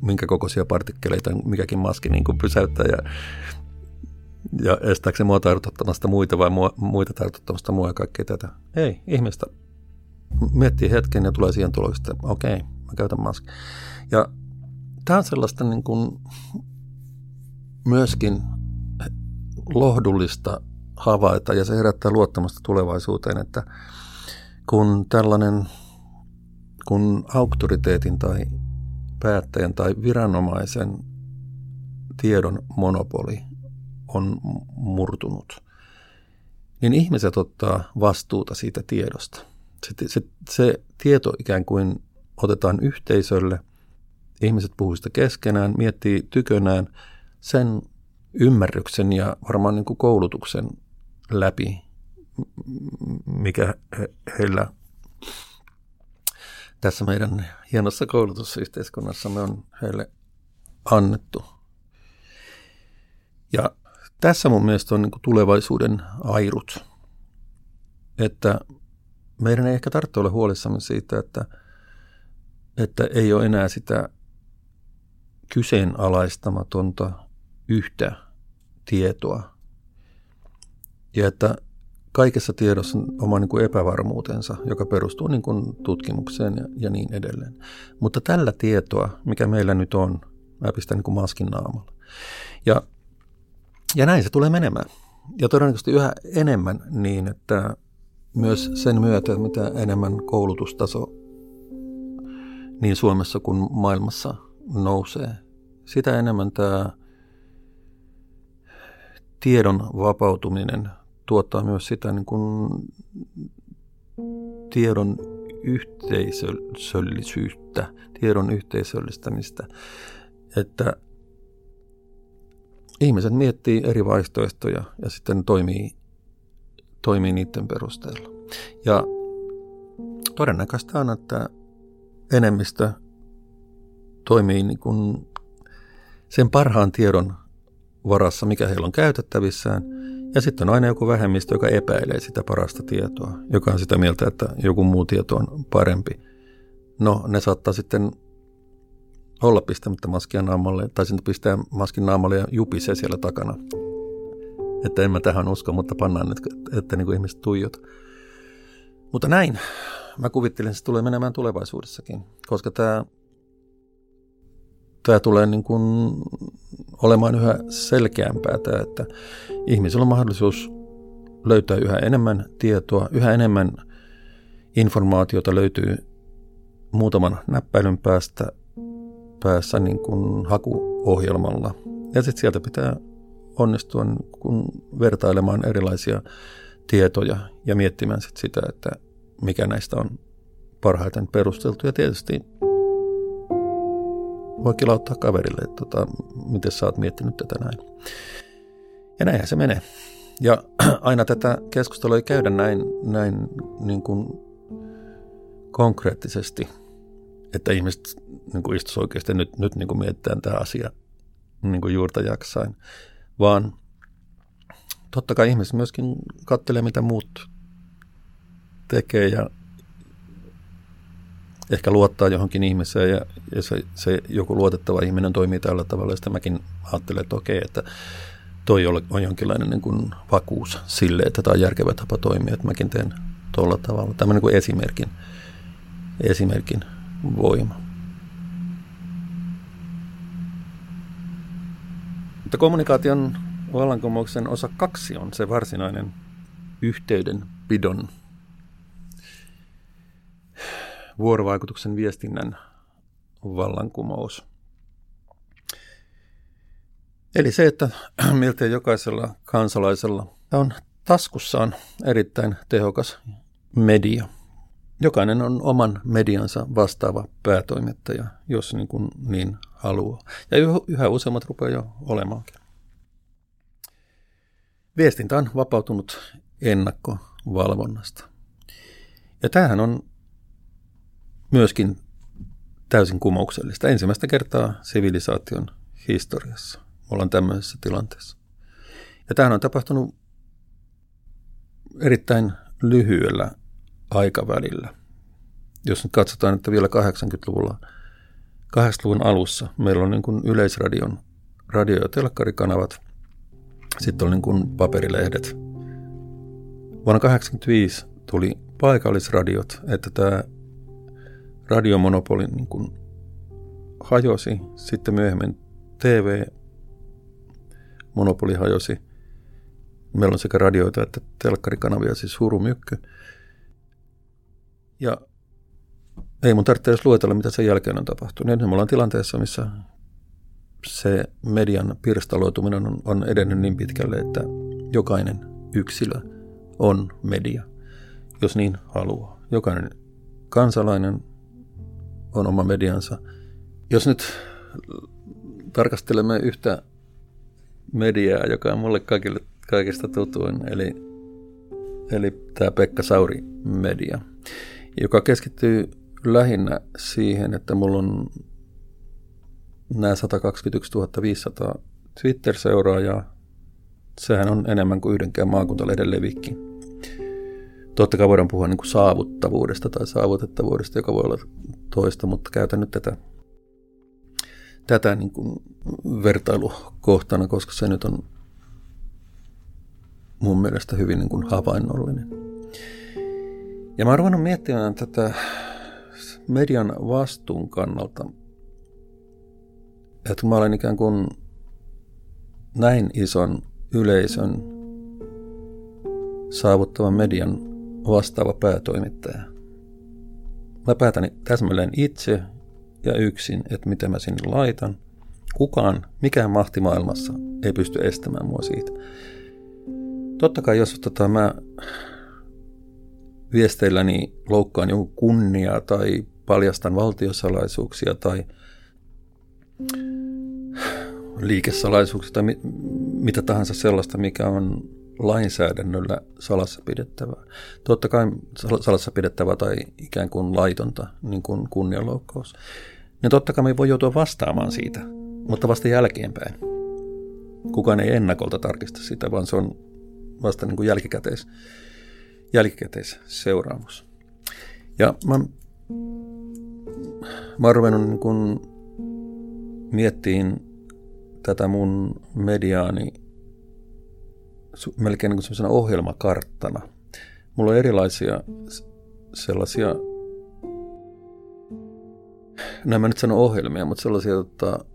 minkä kokoisia partikkeleita mikäkin maski niin kuin pysäyttää ja, ja estääkö se mua tartuttamasta muita vai mua, muita tartuttamasta mua ja kaikkea tätä. Ei, ihmistä miettii hetken ja tulee siihen tulokseen, että okei, mä käytän maski. Ja tämä on sellaista niin kuin myöskin lohdullista havaita ja se herättää luottamusta tulevaisuuteen, että – kun tällainen, kun auktoriteetin tai päättäjän tai viranomaisen tiedon monopoli on murtunut, niin ihmiset ottaa vastuuta siitä tiedosta. Se, se, se tieto ikään kuin otetaan yhteisölle, ihmiset puhuu sitä keskenään, miettii tykönään sen ymmärryksen ja varmaan niin kuin koulutuksen läpi mikä heillä tässä meidän hienossa koulutusyhteiskunnassamme on heille annettu. Ja tässä mun mielestä on niin tulevaisuuden airut, että meidän ei ehkä tarvitse olla huolissamme siitä, että, että ei ole enää sitä kyseenalaistamatonta yhtä tietoa. Ja että kaikessa tiedossa on oma niin kuin epävarmuutensa, joka perustuu niin kuin tutkimukseen ja, ja niin edelleen. Mutta tällä tietoa, mikä meillä nyt on, mä pistän niin kuin maskin naamalla. Ja, ja näin se tulee menemään. Ja todennäköisesti yhä enemmän niin, että myös sen myötä, mitä enemmän koulutustaso niin Suomessa kuin maailmassa nousee, sitä enemmän tämä tiedon vapautuminen tuottaa myös sitä niin kuin tiedon yhteisöllisyyttä, tiedon yhteisöllistämistä, että ihmiset miettii eri vaihtoehtoja ja sitten toimii, toimii niiden perusteella. Ja todennäköistä on, että enemmistö toimii niin kuin sen parhaan tiedon varassa, mikä heillä on käytettävissään. Ja sitten on aina joku vähemmistö, joka epäilee sitä parasta tietoa, joka on sitä mieltä, että joku muu tieto on parempi. No, ne saattaa sitten olla pistämättä maskia naamalle, tai sitten pistää maskin naamalle ja jupisee siellä takana. Että en mä tähän usko, mutta pannaan nyt, että, että niin kuin ihmiset tuijot. Mutta näin, mä kuvittelin, että se tulee menemään tulevaisuudessakin, koska tämä, tämä tulee niin kuin olemaan yhä selkeämpää, tämä, että ihmisillä on mahdollisuus löytää yhä enemmän tietoa, yhä enemmän informaatiota löytyy muutaman näppäilyn päästä päässä niin kuin hakuohjelmalla. Ja sitten sieltä pitää onnistua niin kuin vertailemaan erilaisia tietoja ja miettimään sit sitä, että mikä näistä on parhaiten perusteltu. Ja tietysti voi kilauttaa kaverille, että tota, miten sä oot miettinyt tätä näin. Ja näinhän se menee. Ja (clears throat) aina tätä keskustelua ei käydä näin, näin niin kuin konkreettisesti, että ihmiset niin kuin istuisi oikeasti nyt, nyt niin kuin mietitään tämä asia niin kuin juurta jaksain, vaan totta kai ihmiset myöskin katselee, mitä muut tekee ja ehkä luottaa johonkin ihmiseen ja, ja se, se joku luotettava ihminen toimii tällä tavalla. Ja sitten mäkin ajattelen, että okei, että toi on jonkinlainen niin kuin vakuus sille, että tämä on järkevä tapa toimia, että mäkin teen tuolla tavalla. Tämä niin kuin esimerkin, esimerkin voima. Mutta kommunikaation vallankumouksen osa kaksi on se varsinainen yhteydenpidon vuorovaikutuksen viestinnän vallankumous. Eli se, että (clears throat) miltei jokaisella kansalaisella on taskussaan erittäin tehokas media. Jokainen on oman mediansa vastaava päätoimittaja, jos niin, kuin niin haluaa. Ja yhä useammat rupeaa jo olemaankin. Viestintä on vapautunut ennakkovalvonnasta. Ja tämähän on myöskin täysin kumouksellista. Ensimmäistä kertaa sivilisaation historiassa ollaan tämmöisessä tilanteessa. Ja tämähän on tapahtunut erittäin lyhyellä aikavälillä. Jos nyt katsotaan, että vielä 80-luvulla, 80-luvun alussa meillä on niin kuin yleisradion radio- ja telkkarikanavat, sitten oli niin kuin paperilehdet. Vuonna 1985 tuli paikallisradiot, että tämä radiomonopoli niin kuin hajosi. Sitten myöhemmin TV-monopoli hajosi. Meillä on sekä radioita että telkkarikanavia, siis hurumykky. Ja ei mun tarvitse edes luetella, mitä sen jälkeen on tapahtunut. Nyt me ollaan tilanteessa, missä se median pirstaloituminen on, on edennyt niin pitkälle, että jokainen yksilö on media, jos niin haluaa. Jokainen kansalainen on oma mediansa. Jos nyt tarkastelemme yhtä mediaa, joka on mulle kaikille, kaikista tutuin, eli, eli tämä Pekka Sauri media, joka keskittyy lähinnä siihen, että mulla on nämä 121 500 Twitter-seuraajaa. Sehän on enemmän kuin yhdenkään maakuntalehden levikki. Totta kai voidaan puhua niin kuin saavuttavuudesta tai saavutettavuudesta, joka voi olla toista, mutta käytän nyt tätä, tätä niin kuin vertailukohtana, koska se nyt on mun mielestä hyvin niin kuin havainnollinen. Ja mä oon miettimään tätä median vastuun kannalta, että mä olen ikään kuin näin ison yleisön saavuttavan median vastaava päätoimittaja. Mä päätän täsmälleen itse ja yksin, että mitä mä sinne laitan. Kukaan, mikään mahti maailmassa ei pysty estämään mua siitä. Totta kai jos tota, mä viesteilläni loukkaan jonkun kunniaa tai paljastan valtiosalaisuuksia tai liikesalaisuuksia tai mitä tahansa sellaista, mikä on lainsäädännöllä salassa pidettävää. Totta kai salassa pidettävää tai ikään kuin laitonta, niin kuin kunnianloukkaus. Ja totta kai me voi joutua vastaamaan siitä, mutta vasta jälkeenpäin. Kukaan ei ennakolta tarkista sitä, vaan se on vasta niin kuin jälkikäteis, jälkikäteis seuraamus. Ja mä, mä oon ruvennut niin kuin miettiin tätä mun mediaani melkein niin kuin ohjelmakarttana. Mulla on erilaisia sellaisia, no en mä nyt sano ohjelmia, mutta sellaisia tota,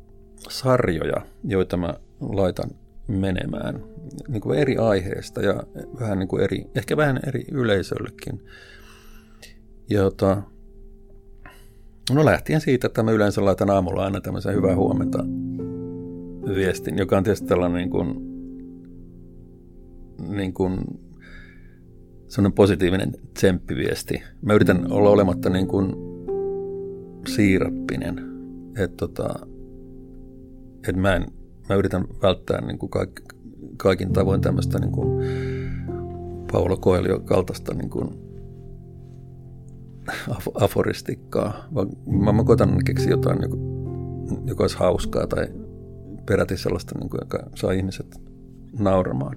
sarjoja, joita mä laitan menemään niin kuin eri aiheesta ja vähän niin kuin eri, ehkä vähän eri yleisöllekin. Ja tota, no lähtien siitä, että mä yleensä laitan aamulla aina tämmöisen hyvää huomenta viestin, joka on tietysti tällainen niin kuin, niin kuin sellainen positiivinen tsemppiviesti. Mä yritän olla olematta niin kuin siirappinen, että tota, et mä, en, mä yritän välttää niin kuin kaik, kaikin tavoin tämmöistä niin kuin Paolo Coelho kaltaista niin kuin aforistikkaa, vaan mä, mä koitan keksiä jotain, joka olisi hauskaa tai peräti sellaista, niin kuin, joka saa ihmiset nauramaan.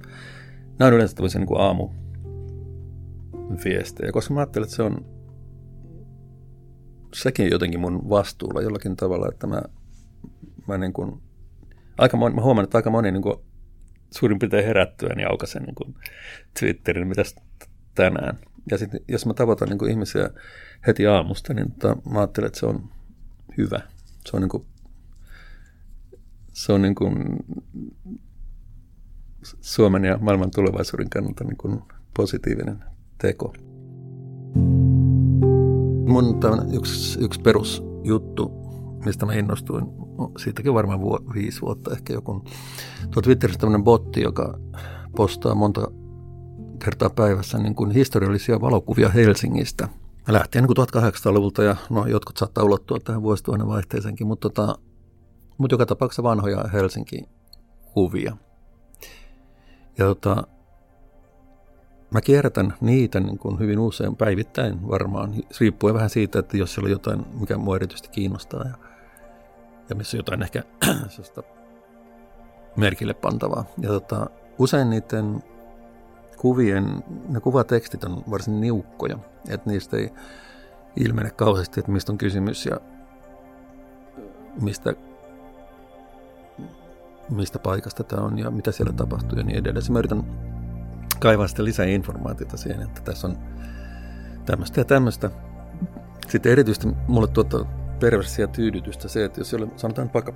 Nämä on yleensä tämmöisiä niin kuin aamu viestejä, koska mä ajattelen, että se on sekin jotenkin mun vastuulla jollakin tavalla, että mä, mä niin kuin, aika moni, mä huomaan, että aika moni niin kuin, suurin piirtein herättyä, niin aukasen niin kuin Twitterin, mitä tänään. Ja sitten jos mä tavoitan niin kuin ihmisiä heti aamusta, niin tota, mä ajattelen, että se on hyvä. Se on niin kuin se on niin kuin Suomen ja maailman tulevaisuuden kannalta niin kuin positiivinen teko. Mun yksi, yksi perusjuttu, mistä mä innostuin, siitäkin varmaan vu- viisi vuotta ehkä joku. Tuo Twitterissä tämmöinen botti, joka postaa monta kertaa päivässä niin kuin historiallisia valokuvia Helsingistä. Lähtien niin 1800-luvulta ja no, jotkut saattaa ulottua tähän vuosituhannen vaihteeseenkin, mutta tota, mutta joka tapauksessa vanhoja Helsinki-kuvia. Ja tota, mä kierrätän niitä niin kuin hyvin usein päivittäin varmaan, riippuen vähän siitä, että jos siellä on jotain, mikä mua erityisesti kiinnostaa ja, ja missä on jotain ehkä (clears throat) merkille pantavaa. Ja tota, usein niiden kuvien, ne kuvatekstit on varsin niukkoja, että niistä ei ilmene kauheasti, että mistä on kysymys ja mistä mistä paikasta tämä on ja mitä siellä tapahtuu ja niin edelleen. mä yritän kaivaa sitten lisää informaatiota siihen, että tässä on tämmöistä ja tämmöistä. Sitten erityisesti mulle tuottaa perversiä tyydytystä se, että jos siellä sanotaan vaikka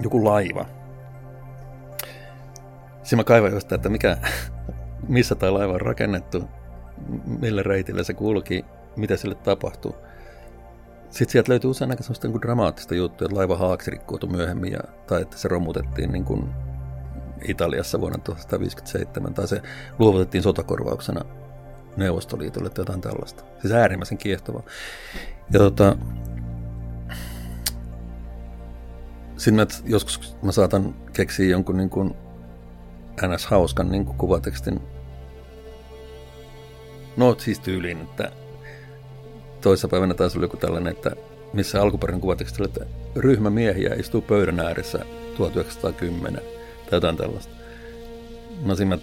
joku laiva, Siinä mä kaivan jostain, että mikä, missä tämä laiva on rakennettu, millä reitillä se kulki, mitä sille tapahtuu. Sitten sieltä löytyy usein aika sellaista niin dramaattista juttua, että laiva haaksi rikkoutui myöhemmin, ja, tai että se romutettiin niin kuin Italiassa vuonna 1957, tai se luovutettiin sotakorvauksena Neuvostoliitolle tai jotain tällaista. Siis äärimmäisen kiehtovaa. Ja tota, sitten mä, joskus mä saatan keksiä jonkun niin kuin NS-hauskan niin kuin kuvatekstin. No siis tyyliin, että toissapäivänä taas oli joku tällainen, että missä alkuperäinen kuvateksti että ryhmä miehiä istuu pöydän ääressä 1910 tai jotain tällaista. No siinä mä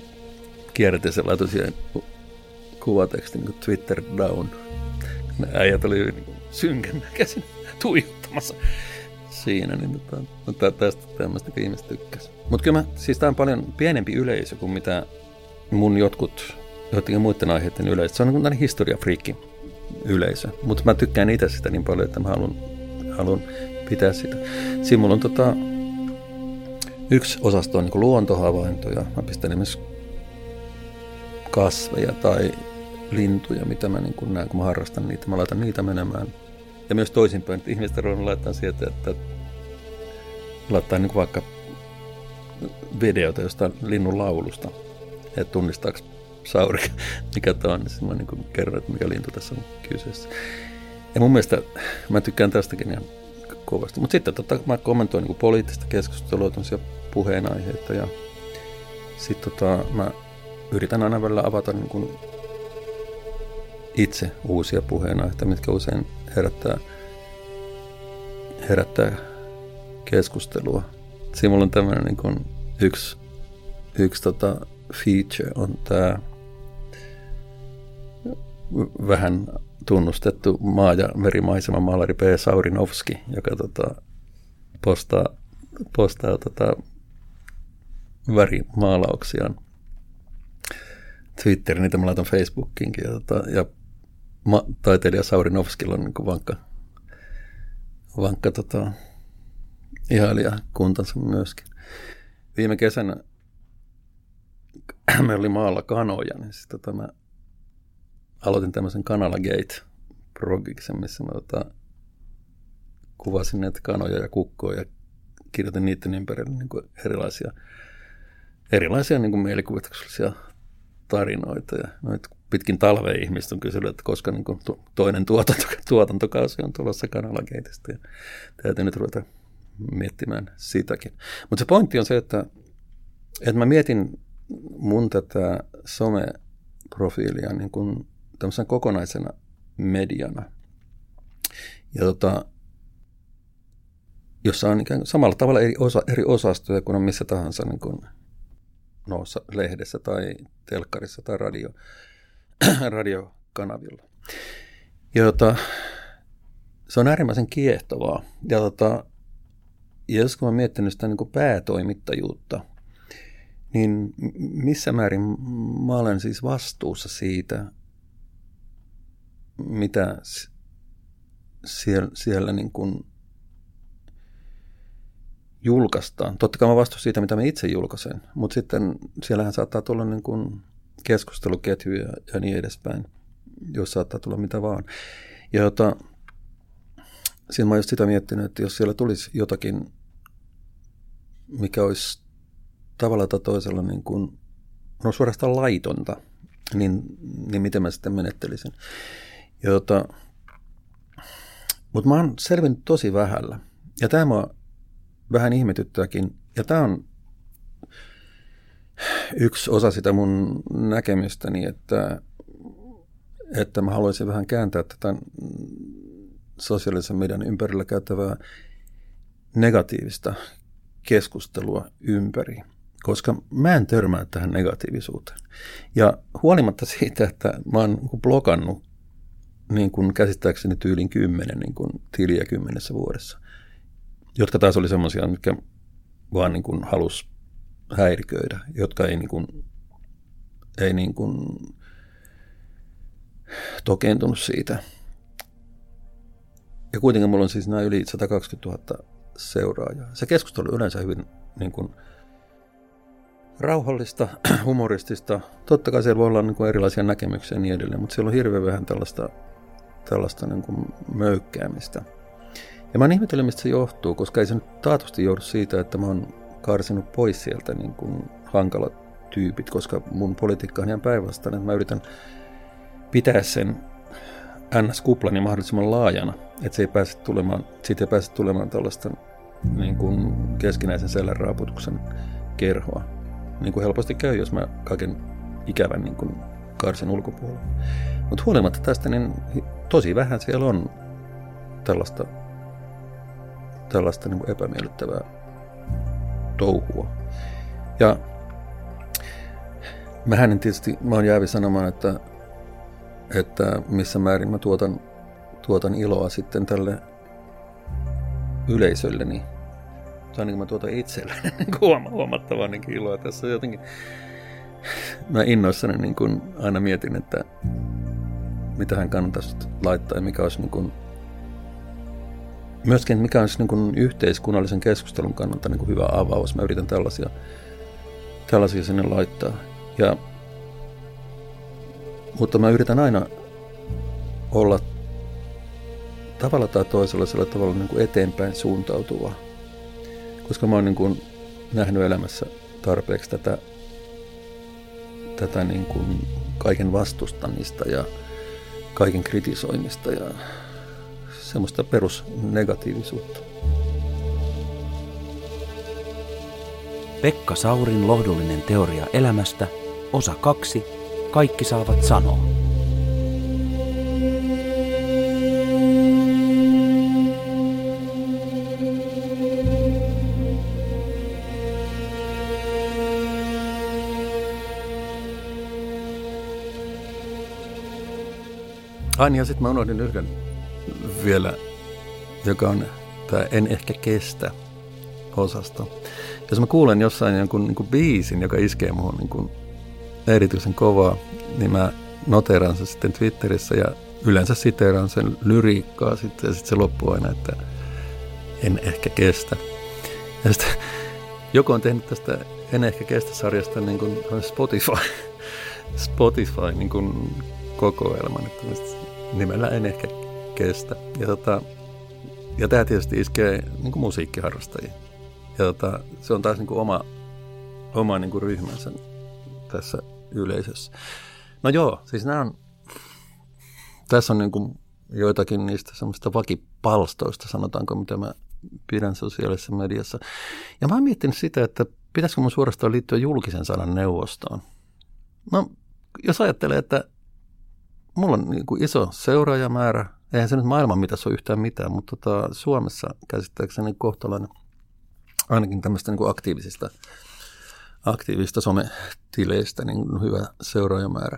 kierrätin se laitoin siihen kuvatekstin niin Twitter down. Ne äijät oli niin synkän näkäisin tuijottamassa siinä, niin tota, mutta tästä tämmöistä ihmiset tykkäsi. Mutta kyllä mä, siis tää on paljon pienempi yleisö kuin mitä mun jotkut, jotenkin muiden aiheiden yleisö. Se on niin historiafriikki yleisö. Mutta mä tykkään itse sitä niin paljon, että mä haluan, haluan pitää sitä. Siinä mulla on tota, yksi osasto on niin luontohavaintoja. Mä pistän esimerkiksi kasveja tai lintuja, mitä mä niin näen, kun mä harrastan niitä. Mä laitan niitä menemään. Ja myös toisinpäin, että ihmiset on laittaa sieltä, että laittaa niin vaikka videota jostain linnun laulusta, että tunnistaako Sauri, mikä tämä on, niin sitten mä niin kerron, että mikä lintu tässä on kyseessä. Ja mun mielestä mä tykkään tästäkin ihan kovasti. Mutta sitten tota, mä kommentoin niin poliittista keskustelua, puheenaiheita ja sitten tota, mä yritän aina välillä avata niin kuin itse uusia puheenaiheita, mitkä usein herättää, herättää keskustelua. Siinä mulla on tämmöinen niin yksi, yksi tota feature on tämä vähän tunnustettu maa- ja maalari P. Saurinovski, joka tota, postaa, postaa tota, värimaalauksiaan Twitterin, niitä mä laitan Facebookiinkin. Ja, tota, ja ma- taiteilija Saurinovskilla on niin vankka, vankka tota, ihailija kuntansa myöskin. Viime kesänä (clears throat) me oli maalla kanoja, niin sitten tota, mä aloitin tämmöisen Kanala Gate-progiksen, missä mä tota, kuvasin näitä kanoja ja kukkoja ja kirjoitin niiden ympärille niin kuin erilaisia, erilaisia niin kuin mielikuvituksellisia tarinoita. Ja noit pitkin talvea ihmiset on kysynyt, että koska niin kuin toinen tuotanto, (laughs) tuotantokausi on tulossa kanalakeitistä. Ja täytyy nyt ruveta miettimään sitäkin. Mutta se pointti on se, että, että mä mietin mun tätä someprofiilia niin kuin tämmöisenä kokonaisena mediana. Ja tota, jossa on ikään kuin samalla tavalla eri, osa, eri osastoja kuin on missä tahansa niin kuin no, lehdessä tai telkkarissa tai radio, (clears throat) radiokanavilla. Ja tota, se on äärimmäisen kiehtovaa. Ja tota, ja jos kun mä miettinyt sitä niin päätoimittajuutta, niin missä määrin mä olen siis vastuussa siitä, mitä siellä, siellä niin kuin julkaistaan. Totta kai mä vastuun siitä, mitä mä itse julkaisen, mutta sitten siellähän saattaa tulla niin kuin keskusteluketjuja ja niin edespäin, jos saattaa tulla mitä vaan. Ja jota, siinä mä just sitä miettinyt, että jos siellä tulisi jotakin, mikä olisi tavalla tai toisella niin kuin, no suorastaan laitonta, niin, niin miten mä sitten menettelisin. Jota, mutta mä oon selvinnyt tosi vähällä. Ja tämä vähän ihmetyttääkin. Ja tämä on yksi osa sitä mun näkemystäni, että, että mä haluaisin vähän kääntää tätä sosiaalisen median ympärillä käytävää negatiivista keskustelua ympäri, koska mä en törmää tähän negatiivisuuteen. Ja huolimatta siitä, että mä oon blokannut niin kuin käsittääkseni tyylin kymmenen niin kuin tiliä kymmenessä vuodessa, jotka taas oli semmoisia, mitkä vaan niin kuin halus häiriköidä, jotka ei niin kuin, ei niin kuin tokeentunut siitä. Ja kuitenkin mulla on siis nämä yli 120 000 seuraajaa. Se keskustelu on yleensä hyvin niin kuin rauhallista, (clears throat) humoristista. Totta kai siellä voi olla niin kuin erilaisia näkemyksiä ja niin edelleen, mutta siellä on hirveän vähän tällaista, tällaista niin kuin möykkäämistä – ja mä ihmetellyt, mistä se johtuu, koska ei se nyt taatusti johdu siitä, että mä oon karsinut pois sieltä niin kuin hankalat tyypit, koska mun politiikka on ihan päinvastainen. Mä yritän pitää sen NS-kuplani mahdollisimman laajana, että se ei pääse tulemaan, siitä ei pääse tulemaan tällaista niin kuin keskinäisen selän raaputuksen kerhoa. Niin kuin helposti käy, jos mä kaiken ikävän niin kuin karsin ulkopuolella. Mutta huolimatta tästä, niin tosi vähän siellä on tällaista tällaista niin kuin epämiellyttävää touhua. Ja mähän en tietysti, mä oon jäävi sanomaan, että, että missä määrin mä tuotan, tuotan iloa sitten tälle yleisölleni. Tai niin kuin mä tuotan itselleni (laughs) niin huomattavaa niin iloa. Tässä jotenkin, mä innoissani niin kuin aina mietin, että mitä hän kannattaisi laittaa ja mikä olisi niin kuin myöskin mikä on niin kuin yhteiskunnallisen keskustelun kannalta niin kuin hyvä avaus. Mä yritän tällaisia, tällaisia sinne laittaa. Ja, mutta mä yritän aina olla tavalla tai toisella sillä tavalla niin kuin eteenpäin suuntautuva. Koska mä oon niin kuin nähnyt elämässä tarpeeksi tätä, tätä niin kuin kaiken vastustamista ja kaiken kritisoimista ja semmoista perusnegatiivisuutta. Pekka Saurin lohdullinen teoria elämästä, osa kaksi, kaikki saavat sanoa. Ai niin, ja sitten mä unohdin yhden vielä, joka on tämä En ehkä kestä osasto. Jos mä kuulen jossain jonkun niin kuin biisin, joka iskee muuhun niin kuin erityisen kovaa, niin mä noteran sen sitten Twitterissä ja yleensä siteeraan sen lyriikkaa sitten ja sitten se loppuu aina, että en ehkä kestä. Ja sitten joku on tehnyt tästä En ehkä kestä sarjasta niin kuin Spotify, (laughs) Spotify niin kuin kokoelman, että nimellä en ehkä kestä. Ja, tota, ja tämä tietysti iskee niin kuin musiikkiharrastajia. Ja tota, se on taas niin kuin oma, oma niin kuin ryhmänsä tässä yleisössä. No joo, siis nämä on, tässä on niin kuin joitakin niistä semmoista vakipalstoista, sanotaanko, mitä mä pidän sosiaalisessa mediassa. Ja mä oon miettinyt sitä, että pitäisikö mun suorastaan liittyä julkisen sanan neuvostoon. No, jos ajattelee, että mulla on niin kuin iso seuraajamäärä. Eihän se nyt maailman mitassa ole yhtään mitään, mutta tota, Suomessa käsittääkseni kohtalainen ainakin tämmöistä niin kuin aktiivisista, aktiivista sometileistä niin hyvä seuraajamäärä.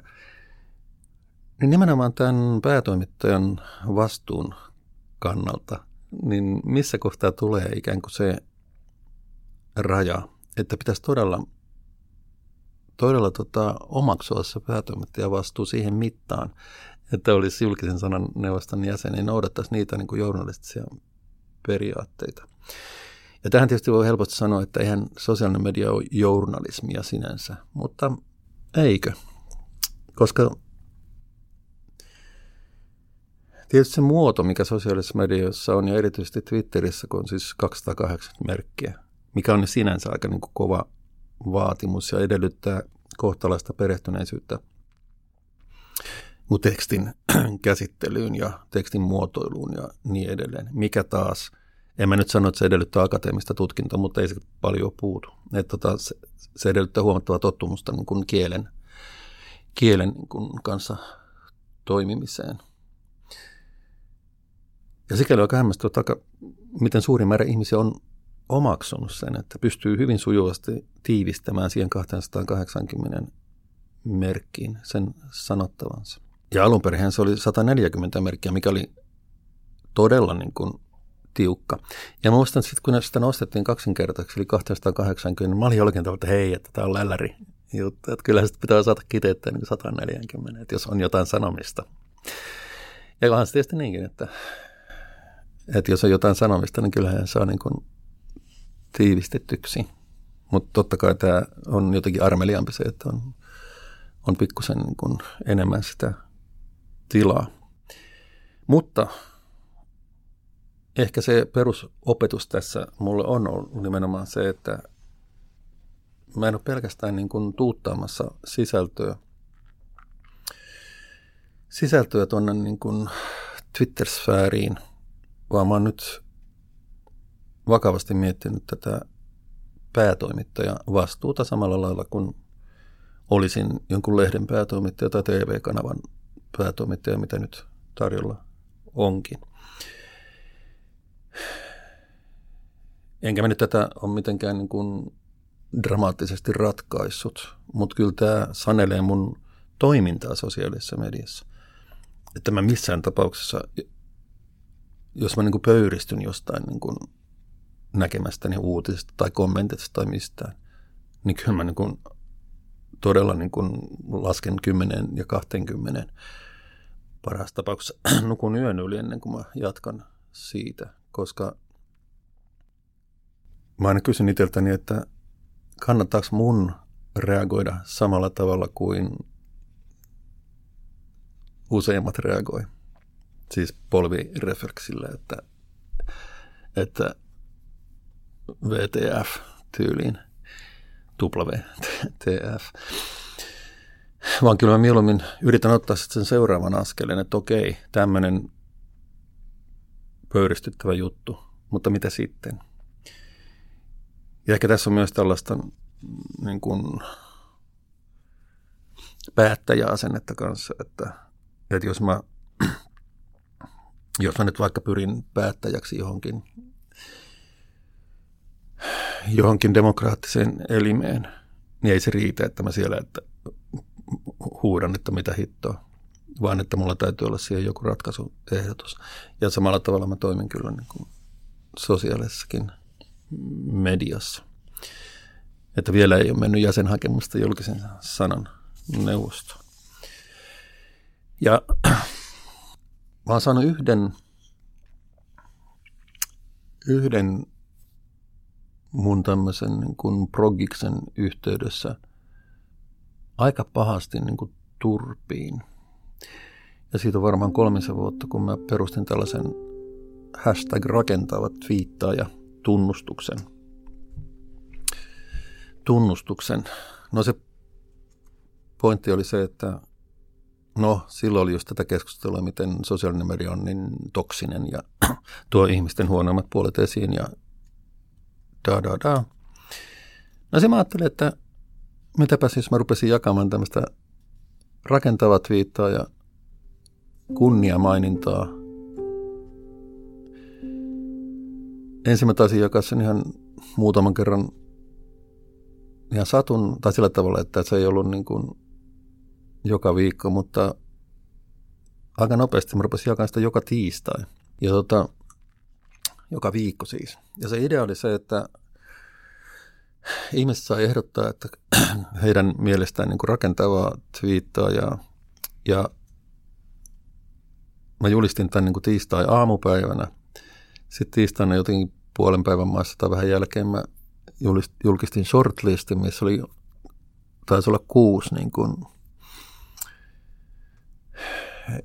Niin nimenomaan tämän päätoimittajan vastuun kannalta, niin missä kohtaa tulee ikään kuin se raja, että pitäisi todella todella tota, omaksua se päätoimittaja vastuu siihen mittaan, että olisi julkisen sanan neuvoston jäsen, niin noudattaisi niitä niin kuin journalistisia periaatteita. Ja tähän tietysti voi helposti sanoa, että eihän sosiaalinen media ole journalismia sinänsä, mutta eikö? Koska tietysti se muoto, mikä sosiaalisessa mediassa on, ja erityisesti Twitterissä, kun on siis 280 merkkiä, mikä on sinänsä aika niin kuin kova vaatimus ja edellyttää kohtalaista perehtyneisyyttä tekstin (clears throat) käsittelyyn ja tekstin muotoiluun ja niin edelleen. Mikä taas, en mä nyt sano, että se edellyttää akateemista tutkintoa, mutta ei se paljon puutu. Että tota, se, se edellyttää huomattavaa tottumusta niin kuin kielen, kielen niin kuin kanssa toimimiseen. Ja sikäli on hämmästyä, miten suuri määrä ihmisiä on omaksunut sen, että pystyy hyvin sujuvasti tiivistämään siihen 280 merkkiin sen sanottavansa. Ja alun perin se oli 140 merkkiä, mikä oli todella niin kuin tiukka. Ja mä muistan, että kun sitä nostettiin kaksinkertaiseksi, eli 280, niin mä olin jollakin tavalla, että hei, että tämä on lälläri juttu. Että kyllä sitä pitää saada kiteyttää niin 140, että jos on jotain sanomista. Ja onhan se tietysti niinkin, että, että jos on jotain sanomista, niin kyllähän saa niin kuin tiivistettyksi. Mutta totta kai tämä on jotenkin armeliampi se, että on, on pikkusen niin enemmän sitä tilaa. Mutta ehkä se perusopetus tässä mulle on ollut nimenomaan se, että mä en ole pelkästään niin kuin tuuttaamassa sisältöä, sisältöä tuonne niin kuin Twitter-sfääriin, vaan mä oon nyt vakavasti miettinyt tätä päätoimittaja vastuuta samalla lailla kuin olisin jonkun lehden päätoimittaja tai TV-kanavan päätoimittaja, mitä nyt tarjolla onkin. Enkä mä nyt tätä ole mitenkään niin kuin dramaattisesti ratkaissut, mutta kyllä tämä sanelee mun toimintaa sosiaalisessa mediassa. Että mä missään tapauksessa, jos mä niin kuin pöyristyn jostain niin kuin näkemästäni uutisesta tai kommentista tai mistään, niin kyllä mä niin kuin todella niin kuin lasken 10 ja 20 parhaassa tapauksessa (clears throat) nukun yön yli ennen kuin mä jatkan siitä, koska mä aina kysyn itseltäni, että kannattaako mun reagoida samalla tavalla kuin useimmat reagoi. Siis polvirefleksillä, että, että VTF, tyyliin. WTF. Vaan kyllä mä mieluummin yritän ottaa sen seuraavan askeleen, että okei, tämmöinen pöyristyttävä juttu, mutta mitä sitten? Ja ehkä tässä on myös tällaista niin kuin, päättäjäasennetta kanssa, että, että jos mä (clears throat) jos mä nyt vaikka pyrin päättäjäksi johonkin, johonkin demokraattiseen elimeen, niin ei se riitä, että mä siellä että huudan, että mitä hittoa, vaan että mulla täytyy olla siihen joku ratkaisuehdotus. Ja samalla tavalla mä toimin kyllä niin kuin sosiaalisessakin mediassa. Että vielä ei ole mennyt jäsenhakemusta julkisen sanan neuvosto. Ja Mä oon saanut yhden, yhden mun tämmöisen niin kuin progiksen yhteydessä aika pahasti niin kuin turpiin. Ja siitä on varmaan kolmisen vuotta, kun mä perustin tällaisen hashtag rakentava ja tunnustuksen. Tunnustuksen. No se pointti oli se, että No, silloin oli just tätä keskustelua, miten sosiaalinen media on niin toksinen ja (clears throat) tuo ihmisten huonoimmat puolet esiin ja da da da. No se mä ajattelin, että mitäpä siis mä rupesin jakamaan tämmöistä rakentavat viittaa ja kunniamainintaa. Ensin mä taisin jakaa sen ihan muutaman kerran ihan satun, tai sillä tavalla, että se ei ollut niin kuin joka viikko, mutta aika nopeasti mä rupesin jakamaan sitä joka tiistai. Ja tota, joka viikko siis. Ja se idea oli se, että ihmiset saa ehdottaa, että (clears throat) heidän mielestään niin kuin rakentavaa twiittaa ja, ja mä julistin tämän niin kuin tiistai aamupäivänä. Sitten tiistaina jotenkin puolen päivän maassa tai vähän jälkeen mä julkistin shortlistin, missä oli, taisi olla kuusi niin kuin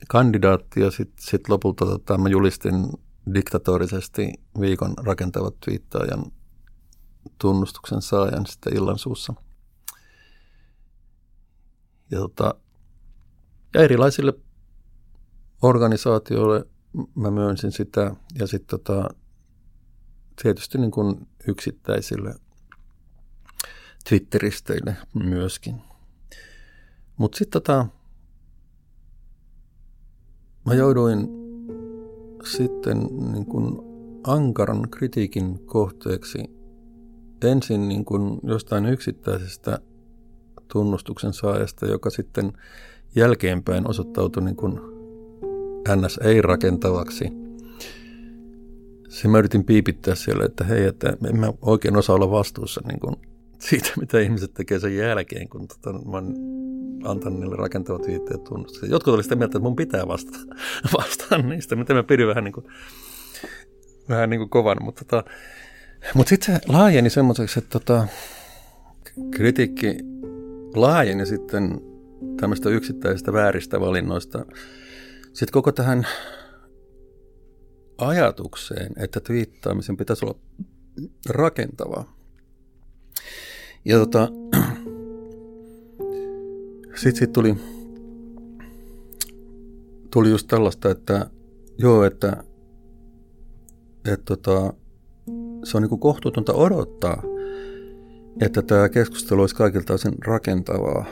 kandidaatti ja sitten sit lopulta tota, mä julistin diktatorisesti viikon rakentavat twiittaajan tunnustuksen saajan sitten illan suussa. Ja, tota, ja erilaisille organisaatioille mä myönsin sitä ja sitten tota, tietysti niin kuin yksittäisille Twitteristeille myöskin. Mutta sitten tota, Mä jouduin sitten niin kuin ankaran kritiikin kohteeksi ensin niin kuin jostain yksittäisestä tunnustuksen saajasta, joka sitten jälkeenpäin osoittautui niin kuin NS ei-rakentavaksi. Se mä yritin piipittää siellä, että hei, että en mä oikein osaa olla vastuussa niin kuin (laughs) siitä, mitä ihmiset tekee sen jälkeen, kun tota, mä oon antanut niille rakentavat viitteet tunnustuksia. Jotkut olivat sitä mieltä, että mun pitää vastata, (laughs) vastata niistä, mitä mä pidin vähän niin kuin, vähän niin kuin kovan, mutta tota, mutta sitten se laajeni semmoiseksi, että tota, kritiikki laajeni sitten tämmöistä yksittäisistä vääristä valinnoista. Sitten koko tähän ajatukseen, että twiittaamisen pitäisi olla rakentavaa. Ja tota, sitten sit tuli, tuli just tällaista, että joo, että, että tota, se on niin kohtuutonta odottaa, että tämä keskustelu olisi kaikilta osin rakentavaa.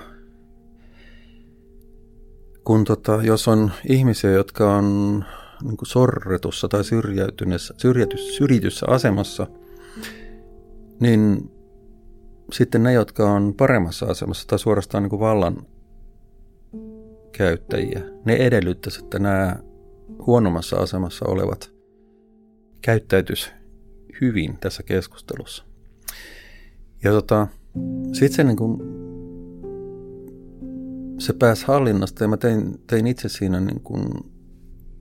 Kun tota, jos on ihmisiä, jotka on niin sorretussa tai syrjäytyneessä, syrjityssä asemassa, niin sitten ne, jotka on paremmassa asemassa tai suorastaan niin kuin vallan käyttäjiä, ne edellyttäisi, että nämä huonommassa asemassa olevat käyttäytys hyvin tässä keskustelussa. Ja tota, sitten se, niin kuin, se pääsi hallinnasta ja mä tein, tein itse siinä niin kuin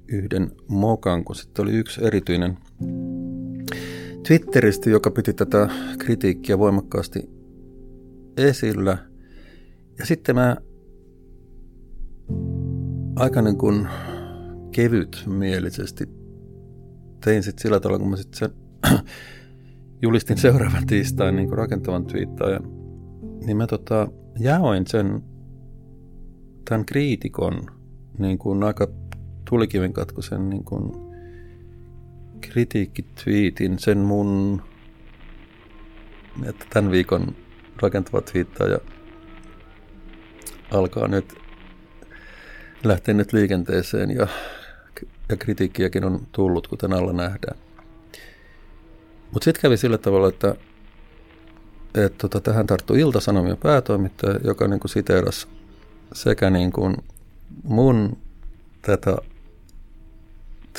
yhden mokan, kun sitten oli yksi erityinen Twitteristä, joka piti tätä kritiikkiä voimakkaasti esillä. Ja sitten mä aika niin kuin kevyt mielisesti tein sitten sillä tavalla, kun mä sitten sen (clears throat) julistin seuraavan tiistain niin rakentavan twiittaajan, niin mä tota, jaoin sen tämän kriitikon niin kuin aika tulikiven katkoisen niin kuin kritiikkitwiitin, sen mun, että tämän viikon rakentava twiittaaja alkaa nyt lähteä nyt liikenteeseen ja, ja kritiikkiäkin on tullut, kuten alla nähdään. Mutta sitten kävi sillä tavalla, että, että tota, tähän tarttui Ilta-Sanomien päätoimittaja, joka niin kuin siteerasi sekä niin kuin mun tätä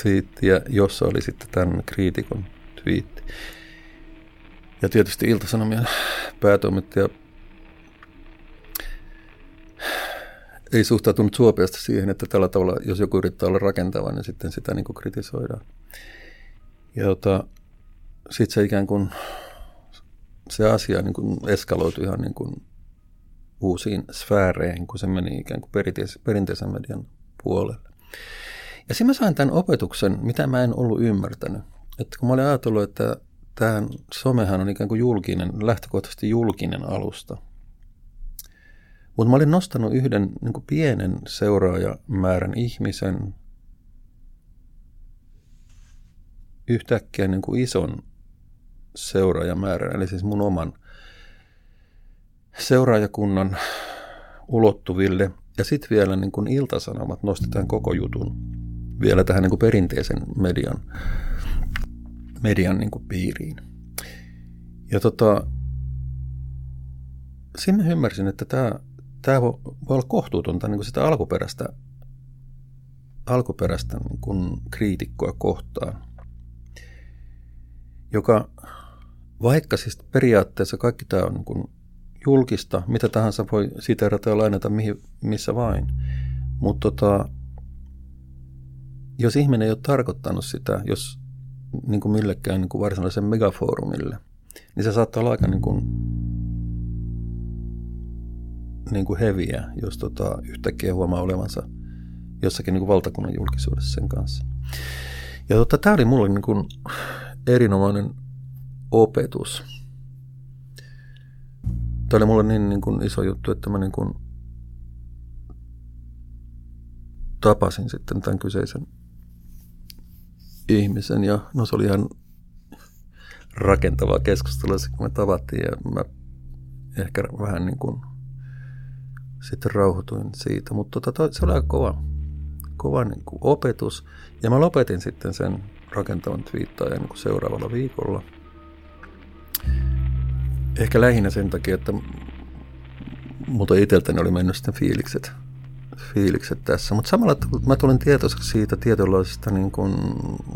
twiittiä, jossa oli sitten tämän kriitikon twiitti. Ja tietysti Ilta-Sanomien päätoimittaja ei suhtautunut suopeasti siihen, että tällä tavalla, jos joku yrittää olla rakentava, niin sitten sitä niin kuin kritisoidaan. Ja tota, sitten se ikään kuin, se asia niin kuin eskaloitui ihan niin kuin uusiin sfääreihin, kun se meni ikään kuin perinteisen, median puolelle. Ja siinä mä sain tämän opetuksen, mitä mä en ollut ymmärtänyt. Että kun mä olin ajatellut, että tämä somehan on ikään kuin julkinen, lähtökohtaisesti julkinen alusta. Mutta mä olin nostanut yhden niin kuin pienen seuraajamäärän ihmisen yhtäkkiä niin kuin ison seuraajamäärän, eli siis mun oman seuraajakunnan ulottuville. Ja sitten vielä niin kuin iltasanomat nostetaan koko jutun vielä tähän niin kuin perinteisen median, median niin kuin piiriin. Ja tota, siinä ymmärsin, että tämä, tämä voi olla kohtuutonta niin kuin sitä alkuperäistä, alkuperäistä niin kuin kriitikkoa kohtaan, joka vaikka siis periaatteessa kaikki tämä on niin kuin julkista, mitä tahansa voi siteerata ja lainata mihin, missä vain. Mutta tota, jos ihminen ei ole tarkoittanut sitä, jos niin kuin millekään niin kuin varsinaisen megafoorumille, niin se saattaa olla aika niin kuin, niin kuin heviä, jos tota, yhtäkkiä huomaa olevansa jossakin niin kuin valtakunnan julkisuudessa sen kanssa. Ja tota, tämä oli mulle niin kuin erinomainen opetus. Tämä oli mulle niin, niin kuin iso juttu, että mä niin kuin tapasin sitten tämän kyseisen ihmisen ja no se oli ihan rakentavaa keskustelua, kun me tavattiin ja mä ehkä vähän niin kuin sitten rauhoituin siitä, mutta tota, se oli aika kova, kova niin kuin opetus. Ja mä lopetin sitten sen rakentavan twiittaajan niin seuraavalla viikolla. Ehkä lähinnä sen takia, että mutta itseltäni oli mennyt sitten fiilikset fiilikset tässä. Mutta samalla mä tulin tietoiseksi siitä tietynlaisesta niin kuin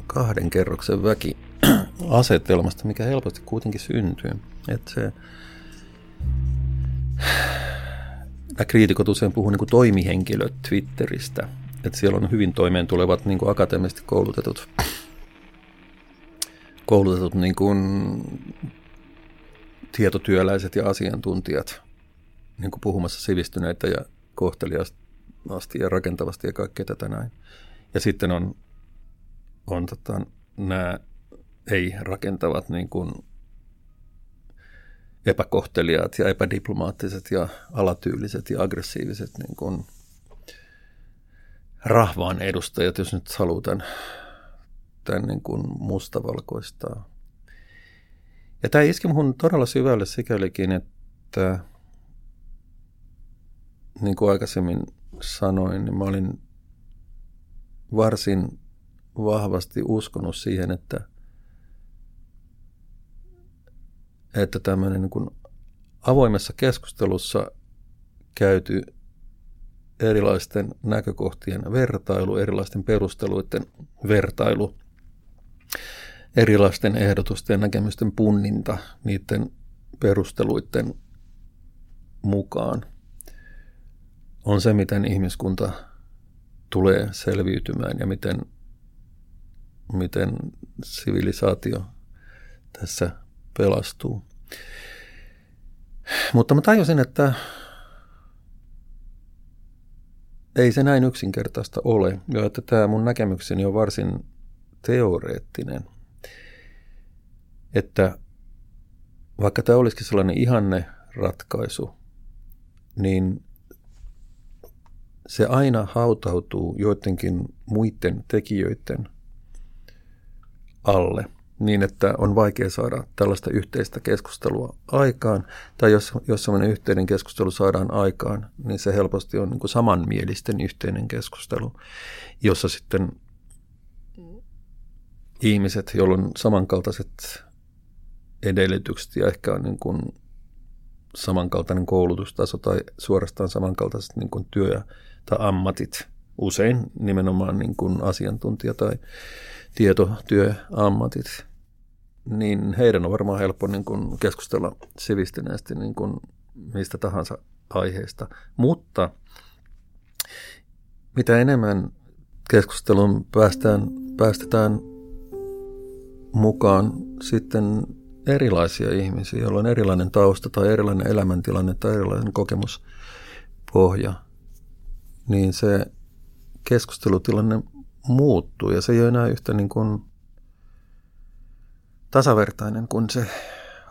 kahden kerroksen väkiasetelmasta, (clears throat) mikä helposti kuitenkin syntyy. Että se, nämä kriitikot usein puhuu niin kuin toimihenkilöt Twitteristä. Että siellä on hyvin toimeen tulevat niin kuin akateemisesti koulutetut, koulutetut niin kuin tietotyöläiset ja asiantuntijat niin kuin puhumassa sivistyneitä ja kohteliaasti asti ja rakentavasti ja kaikkea tätä näin. Ja sitten on, on tota, nämä ei-rakentavat niin kuin epäkohteliaat ja epädiplomaattiset ja alatyyliset ja aggressiiviset niin kuin rahvaan edustajat, jos nyt haluaa tämän, tämän niin kuin mustavalkoistaa. Ja tämä iski minun todella syvälle sikälikin, että niin kuin aikaisemmin sanoin, niin mä olin varsin vahvasti uskonut siihen, että, että tämmöinen niin kuin avoimessa keskustelussa käyty erilaisten näkökohtien vertailu, erilaisten perusteluiden vertailu, erilaisten ehdotusten ja näkemysten punninta niiden perusteluiden mukaan – on se, miten ihmiskunta tulee selviytymään ja miten, miten sivilisaatio tässä pelastuu. Mutta mä tajusin, että ei se näin yksinkertaista ole, ja että tämä mun näkemykseni on varsin teoreettinen. Että vaikka tämä olisikin sellainen ihanne ratkaisu, niin se aina hautautuu joidenkin muiden tekijöiden alle niin, että on vaikea saada tällaista yhteistä keskustelua aikaan. Tai jos, jos sellainen yhteinen keskustelu saadaan aikaan, niin se helposti on niin kuin samanmielisten yhteinen keskustelu, jossa sitten ihmiset, joilla on samankaltaiset edellytykset ja ehkä on niin kuin samankaltainen koulutustaso tai suorastaan samankaltaiset niin kuin työ- tai ammatit, usein nimenomaan niin kuin asiantuntija- tai tietotyöammatit, niin heidän on varmaan helppo niin kuin keskustella sivistyneesti niin kuin mistä tahansa aiheesta. Mutta mitä enemmän keskusteluun päästään, päästetään mukaan sitten erilaisia ihmisiä, joilla on erilainen tausta tai erilainen elämäntilanne tai erilainen kokemuspohja, niin se keskustelutilanne muuttuu ja se ei ole enää yhtä niin kuin tasavertainen kuin se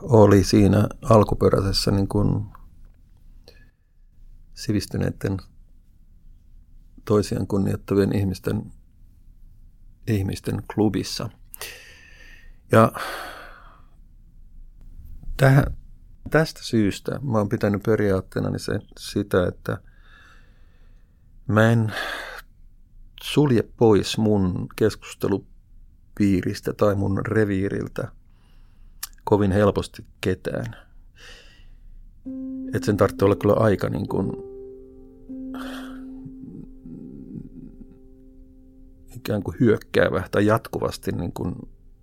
oli siinä alkuperäisessä niin kuin sivistyneiden toisiaan kunnioittavien ihmisten, ihmisten klubissa. Ja tähän, tästä syystä mä oon pitänyt periaatteena niin se, sitä, että mä en sulje pois mun keskustelupiiristä tai mun reviiriltä kovin helposti ketään. Että sen tarvitsee olla kyllä aika niin kuin ikään kuin hyökkäävä tai jatkuvasti niin kuin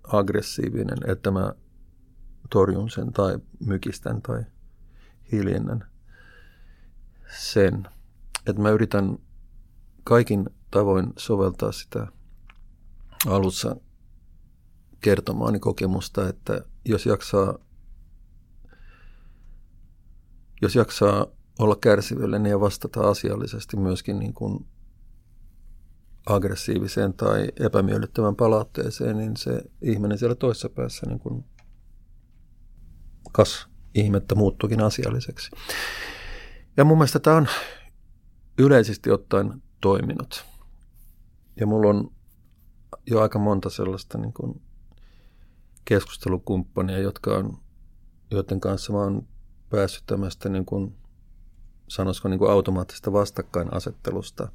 aggressiivinen, että mä torjun sen tai mykistän tai hiljennän sen. Että mä yritän kaikin tavoin soveltaa sitä alussa kertomaani kokemusta, että jos jaksaa, jos jaksaa olla kärsivällinen ja vastata asiallisesti myöskin niin kuin aggressiiviseen tai epämiellyttävän palautteeseen, niin se ihminen siellä toisessa päässä niin kuin kas ihmettä muuttukin asialliseksi. Ja mun mielestä tämä on yleisesti ottaen toiminut. Ja mulla on jo aika monta sellaista niin kuin keskustelukumppania, jotka on, joiden kanssa mä oon päässyt tämmöistä niin kuin, sanoisiko niin kuin automaattista vastakkainasettelusta,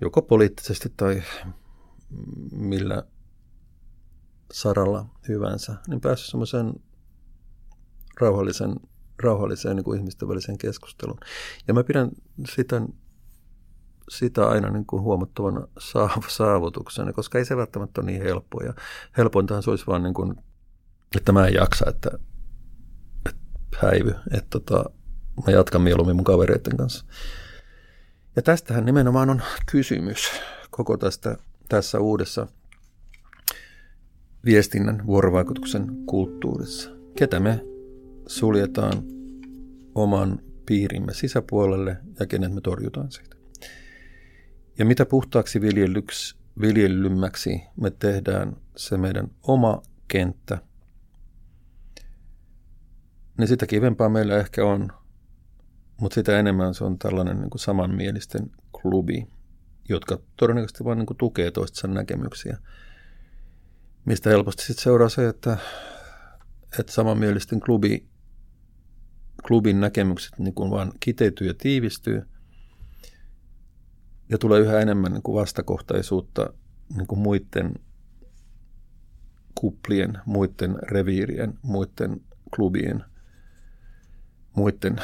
joko poliittisesti tai millä saralla hyvänsä, niin päässyt semmoisen rauhallisen, rauhalliseen niin kuin ihmisten väliseen keskusteluun. Ja mä pidän sitä sitä aina niin kuin huomattavana saavutuksena, koska ei se välttämättä ole niin helppoa. Ja helpointahan se olisi vaan niin kuin, että mä en jaksa, että, että häivy, että tota, mä jatkan mieluummin mun kavereiden kanssa. Ja tästähän nimenomaan on kysymys koko tästä, tässä uudessa viestinnän vuorovaikutuksen kulttuurissa. Ketä me suljetaan oman piirimme sisäpuolelle ja kenet me torjutaan siitä. Ja mitä puhtaaksi viljelyksi, viljelymmäksi me tehdään se meidän oma kenttä, niin sitä kivempaa meillä ehkä on, mutta sitä enemmän se on tällainen niin kuin samanmielisten klubi, jotka todennäköisesti vain niin tukee toistensa näkemyksiä. Mistä helposti sitten seuraa se, että, että samanmielisten klubi, klubin näkemykset niin kuin vaan kiteytyy ja tiivistyy – ja tulee yhä enemmän niin kuin vastakohtaisuutta niin kuin muiden kuplien, muiden reviirien, muiden klubien, muiden,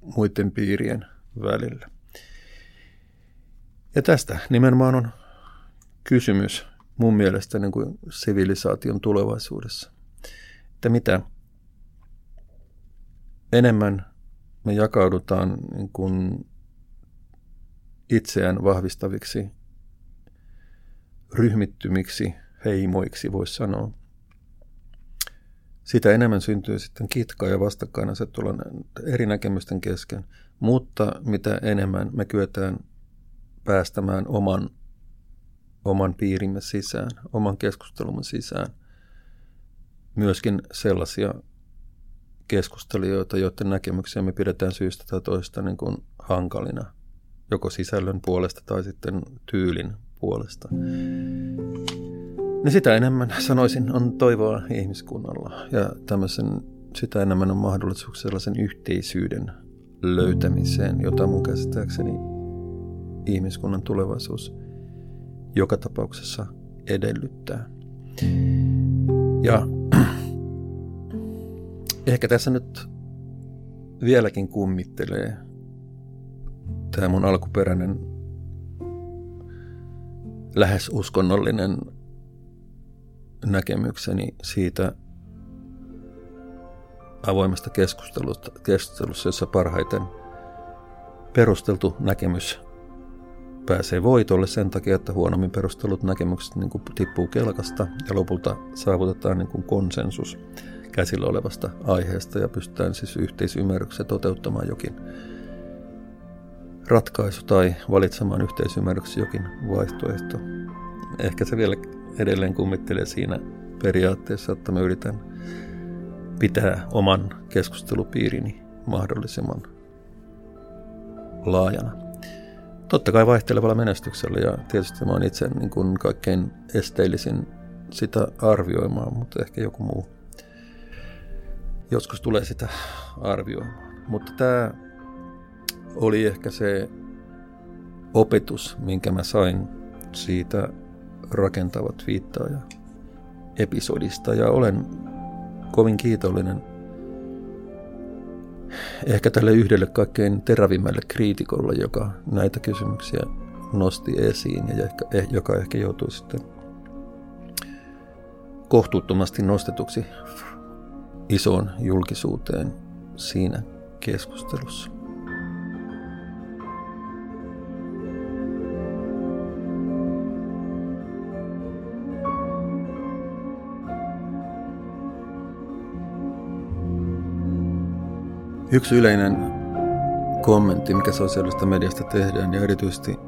muiden piirien välillä. Ja tästä nimenomaan on kysymys mun mielestä niin kuin sivilisaation tulevaisuudessa. Että mitä enemmän me jakaudutaan niin kuin itseään vahvistaviksi ryhmittymiksi, heimoiksi voisi sanoa. Sitä enemmän syntyy sitten kitkaa ja vastakkainasettelua eri näkemysten kesken, mutta mitä enemmän me kyetään päästämään oman, oman piirimme sisään, oman keskustelumme sisään, myöskin sellaisia keskustelijoita, joiden näkemyksiä me pidetään syystä tai toista niin kuin hankalina, joko sisällön puolesta tai sitten tyylin puolesta. Niin sitä enemmän sanoisin on toivoa ihmiskunnalla ja tämmöisen, sitä enemmän on mahdollisuuksia sellaisen yhteisyyden löytämiseen, jota mun käsittääkseni ihmiskunnan tulevaisuus joka tapauksessa edellyttää. Ja ehkä tässä nyt vieläkin kummittelee tämä mun alkuperäinen lähes uskonnollinen näkemykseni siitä avoimesta keskustelusta, keskustelussa, jossa parhaiten perusteltu näkemys pääsee voitolle sen takia, että huonommin perustelut näkemykset niin kuin tippuu kelkasta ja lopulta saavutetaan niin kuin konsensus käsillä olevasta aiheesta ja pystytään siis yhteisymmärryksessä toteuttamaan jokin ratkaisu tai valitsemaan yhteisymmärryksessä jokin vaihtoehto. Ehkä se vielä edelleen kummittelee siinä periaatteessa, että mä yritän pitää oman keskustelupiirini mahdollisimman laajana. Totta kai vaihtelevalla menestyksellä ja tietysti mä oon itse niin kuin kaikkein esteellisin sitä arvioimaan, mutta ehkä joku muu joskus tulee sitä arvioimaan. Mutta tämä oli ehkä se opetus, minkä mä sain siitä rakentavat viittaaja episodista ja olen kovin kiitollinen ehkä tälle yhdelle kaikkein terävimmälle kriitikolle, joka näitä kysymyksiä nosti esiin ja ehkä, eh, joka ehkä joutui sitten kohtuuttomasti nostetuksi isoon julkisuuteen siinä keskustelussa. Yksi yleinen kommentti, mikä sosiaalista mediasta tehdään ja erityisesti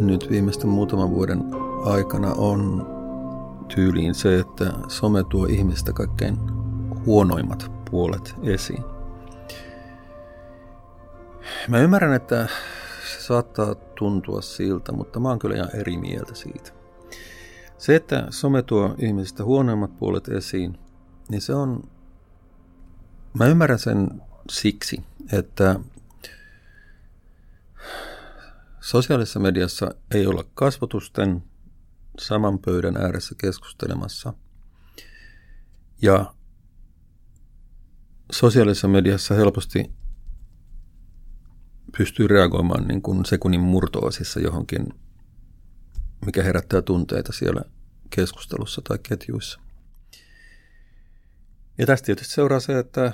nyt viimeisten muutaman vuoden aikana on tyyliin se, että some tuo ihmistä kaikkein huonoimmat puolet esiin. Mä ymmärrän, että se saattaa tuntua siltä, mutta mä oon kyllä ihan eri mieltä siitä. Se, että some tuo ihmisistä huonoimmat puolet esiin, niin se on Mä ymmärrän sen siksi, että sosiaalisessa mediassa ei olla kasvotusten saman pöydän ääressä keskustelemassa. Ja sosiaalisessa mediassa helposti pystyy reagoimaan niin kuin sekunnin murtoasissa johonkin, mikä herättää tunteita siellä keskustelussa tai ketjuissa. Ja tästä tietysti seuraa se, että,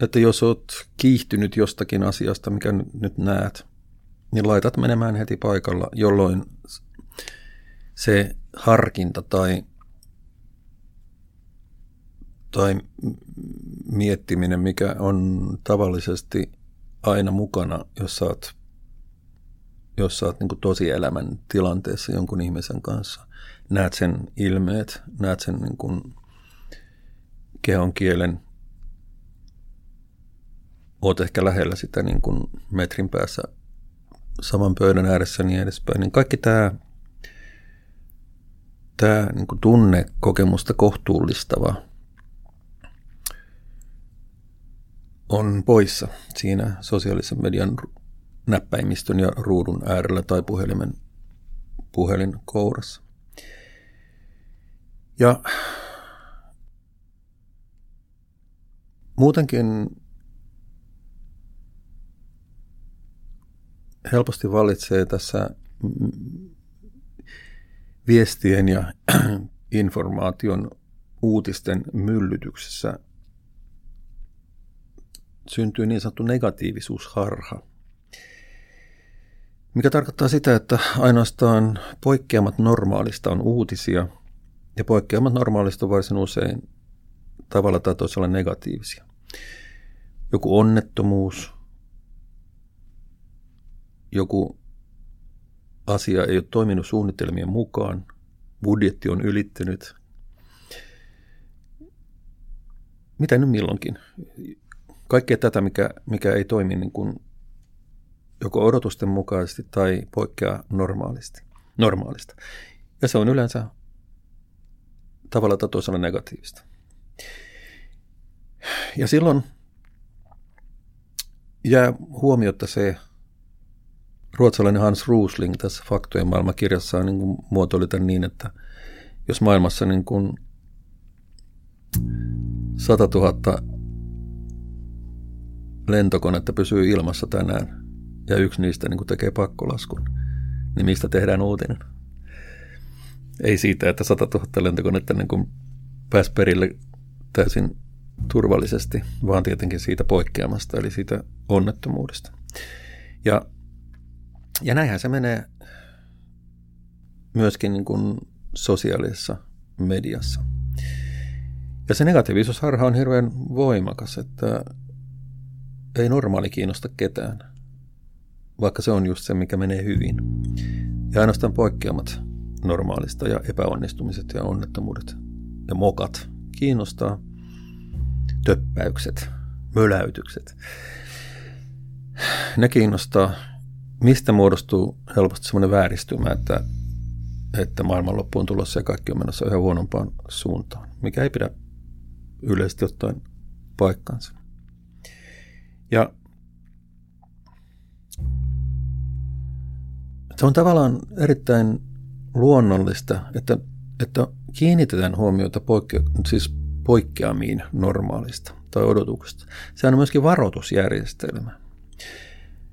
että jos olet kiihtynyt jostakin asiasta, mikä nyt näet, niin laitat menemään heti paikalla, jolloin se harkinta tai, tai miettiminen, mikä on tavallisesti aina mukana, jos sä oot, jos sä oot niin tosielämän tilanteessa jonkun ihmisen kanssa, näet sen ilmeet, näet sen niin kuin kehon kielen, oot ehkä lähellä sitä niin kuin metrin päässä saman pöydän ääressä niin edespäin, niin kaikki tämä, tämä niin kuin tunnekokemusta kohtuullistava on poissa siinä sosiaalisen median näppäimistön ja ruudun äärellä tai puhelimen puhelin kourassa. Ja Muutenkin helposti valitsee tässä viestien ja (clears throat) informaation uutisten myllytyksessä syntyy niin sanottu negatiivisuusharha, mikä tarkoittaa sitä, että ainoastaan poikkeamat normaalista on uutisia ja poikkeamat normaalista varsin usein tavalla tai toisella negatiivisia. Joku onnettomuus, joku asia ei ole toiminut suunnitelmien mukaan, budjetti on ylittynyt. Mitä nyt milloinkin? Kaikkea tätä, mikä, mikä ei toimi niin kuin joko odotusten mukaisesti tai poikkeaa normaalisti, normaalista. Ja se on yleensä tavalla tai toisella negatiivista. Ja silloin jää huomiota se, ruotsalainen Hans Rusling tässä Faktojen maailmakirjassaan niin kuin muotoili tämän niin, että jos maailmassa niin kuin 100 000 lentokonetta pysyy ilmassa tänään ja yksi niistä niin kuin tekee pakkolaskun, niin mistä tehdään uutinen? Ei siitä, että 100 000 lentokonetta niin kuin pääsi perille täysin turvallisesti, vaan tietenkin siitä poikkeamasta, eli siitä onnettomuudesta. Ja, ja näinhän se menee myöskin niin kuin sosiaalisessa mediassa. Ja se negatiivisuusharha on hirveän voimakas, että ei normaali kiinnosta ketään, vaikka se on just se, mikä menee hyvin. Ja ainoastaan poikkeamat normaalista ja epäonnistumiset ja onnettomuudet ja mokat kiinnostaa. Töppäykset, möläytykset. Ne kiinnostaa. Mistä muodostuu helposti semmoinen vääristymä, että, että maailmanloppu on tulossa ja kaikki on menossa yhä huonompaan suuntaan, mikä ei pidä yleisesti ottaen paikkansa. Ja se on tavallaan erittäin luonnollista, että, että kiinnitetään huomiota poikke, siis poikkeamiin normaalista tai odotuksesta. Se on myöskin varoitusjärjestelmä.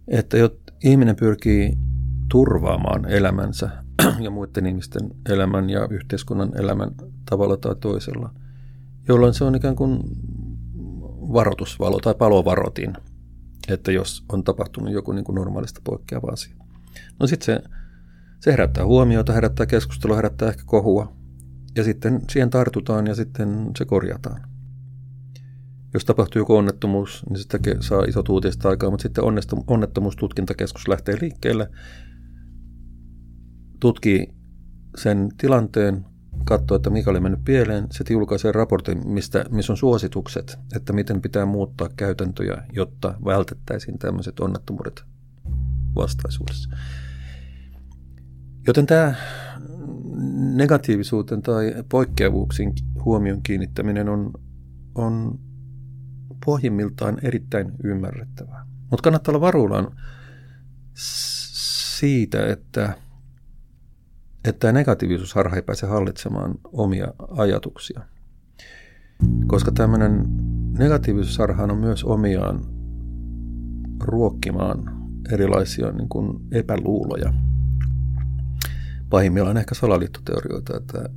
Että ihminen pyrkii turvaamaan elämänsä ja muiden ihmisten elämän ja yhteiskunnan elämän tavalla tai toisella, jolloin se on ikään kuin varoitusvalo tai palovarotin, että jos on tapahtunut joku niin kuin normaalista poikkeava asia. No sitten se, se herättää huomiota, herättää keskustelua, herättää ehkä kohua. Ja sitten siihen tartutaan ja sitten se korjataan. Jos tapahtuu joku onnettomuus, niin sitten saa isot uutiset aikaa, mutta sitten onnettomuustutkintakeskus lähtee liikkeelle, tutkii sen tilanteen, katsoo, että mikä oli mennyt pieleen, sitten julkaisee raportin, mistä, missä on suositukset, että miten pitää muuttaa käytäntöjä, jotta vältettäisiin tämmöiset onnettomuudet vastaisuudessa. Joten tämä negatiivisuuteen tai poikkeavuuksiin huomion kiinnittäminen on, on pohjimmiltaan erittäin ymmärrettävää. Mutta kannattaa olla varuillaan siitä, että, että negatiivisuusharha ei pääse hallitsemaan omia ajatuksia. Koska tämmöinen negatiivisuusharha on myös omiaan ruokkimaan erilaisia niin kuin epäluuloja. Pahimmillaan ehkä salaliittoteorioita, että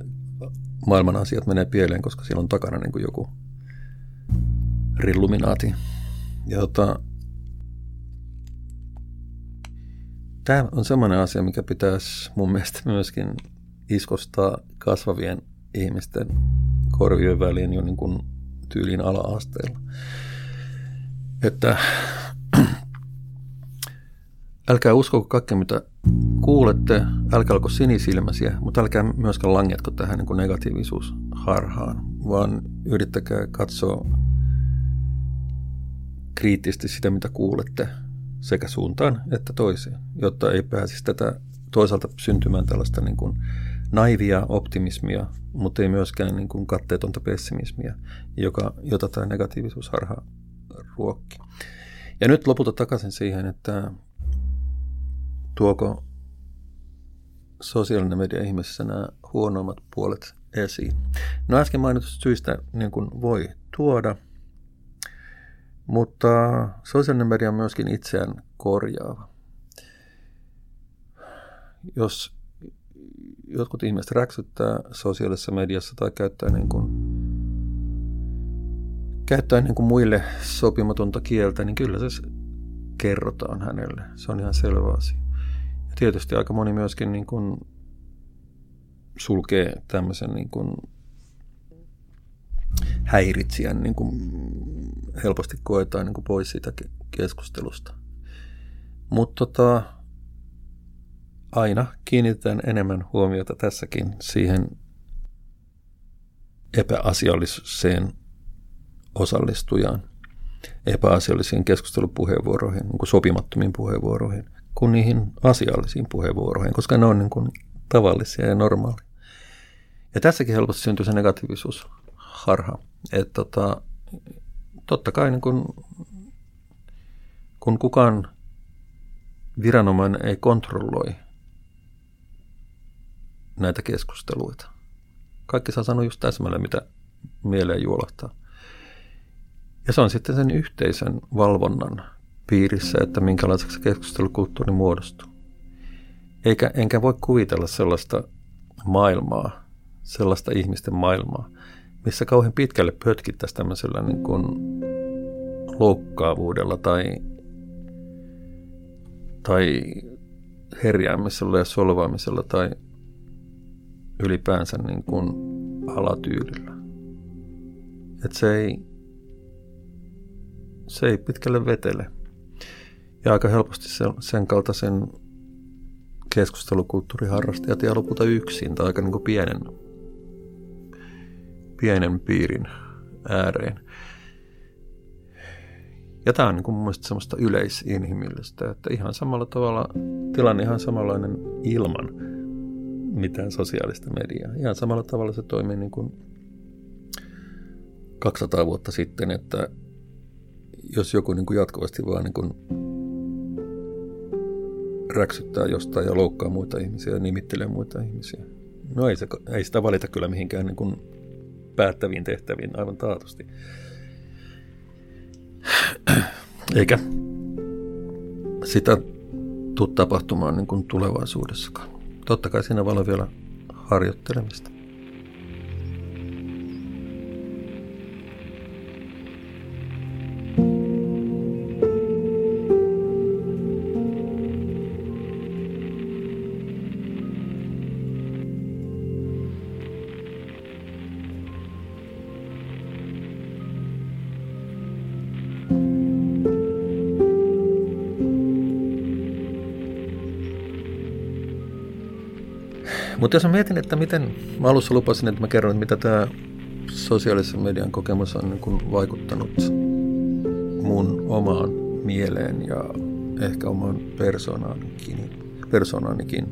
maailman asiat menee pieleen, koska siellä on takana niin kuin joku rilluminaati. Ja tota, tämä on semmoinen asia, mikä pitäisi mun mielestä myöskin iskostaa kasvavien ihmisten korvien väliin jo niin kuin tyylin ala-asteella. Että (clears throat) älkää uskoko kaikkea, mitä kuulette, älkää olko sinisilmäisiä, mutta älkää myöskään langetko tähän niin negatiivisuusharhaan, vaan yrittäkää katsoa kriittisesti sitä, mitä kuulette sekä suuntaan että toiseen, jotta ei pääsisi tätä toisaalta syntymään tällaista niin kuin naivia optimismia, mutta ei myöskään niin kuin katteetonta pessimismiä, joka, jota tämä negatiivisuusharha ruokki. Ja nyt lopulta takaisin siihen, että tuoko sosiaalinen media ihmisessä nämä huonommat puolet esiin. No äsken mainitusta syistä niin kuin voi tuoda, mutta sosiaalinen media on myöskin itseään korjaava. Jos jotkut ihmiset räksyttää sosiaalisessa mediassa tai käyttää, niin kuin, käyttää niin kuin muille sopimatonta kieltä, niin kyllä se kerrotaan hänelle. Se on ihan selvä asia tietysti aika moni myöskin niin kuin sulkee tämmöisen niin kuin häiritsijän niin kuin helposti koetaan niin kuin pois siitä keskustelusta. Mutta tota, aina kiinnitetään enemmän huomiota tässäkin siihen epäasialliseen osallistujaan epäasiallisiin keskustelupuheenvuoroihin, niin kuin sopimattomiin puheenvuoroihin, kuin niihin asiallisiin puheenvuoroihin, koska ne on niin kuin tavallisia ja normaaleja. Ja tässäkin helposti syntyy se negatiivisuusharha, että tota, totta kai niin kun, kun kukaan viranomainen ei kontrolloi näitä keskusteluita. Kaikki saa sanoa just täsmälleen, mitä mieleen juolahtaa. Ja se on sitten sen yhteisön valvonnan piirissä, että minkälaiseksi keskustelukulttuuri muodostuu. Eikä, enkä voi kuvitella sellaista maailmaa, sellaista ihmisten maailmaa, missä kauhean pitkälle pötkittäisiin tämmöisellä niin kuin loukkaavuudella tai, tai herjäämisellä ja solvaamisella tai ylipäänsä niin kuin alatyylillä. Et se ei, se ei pitkälle vetele. Ja aika helposti sen, sen kaltaisen keskustelukulttuuriharrastajat ja lopulta yksin tai aika niin kuin pienen pienen piirin ääreen. Ja tämä on niin mun mielestä semmoista yleisinhimillistä, että ihan samalla tavalla, tilanne ihan samanlainen ilman mitään sosiaalista mediaa. Ihan samalla tavalla se toimii niin kuin 200 vuotta sitten, että jos joku niin kuin jatkuvasti vaan niin kuin räksyttää jostain ja loukkaa muita ihmisiä ja nimittelee muita ihmisiä. No ei, se, ei sitä valita kyllä mihinkään niin kuin päättäviin tehtäviin aivan taatusti. Eikä sitä tule tapahtumaan niin kuin tulevaisuudessakaan. Totta kai siinä voi olla vielä harjoittelemista. Mutta jos mä mietin, että miten, mä alussa lupasin, että mä kerron, että mitä tämä sosiaalisen median kokemus on niin vaikuttanut mun omaan mieleen ja ehkä omaan persoonaanikin, persoonaanikin.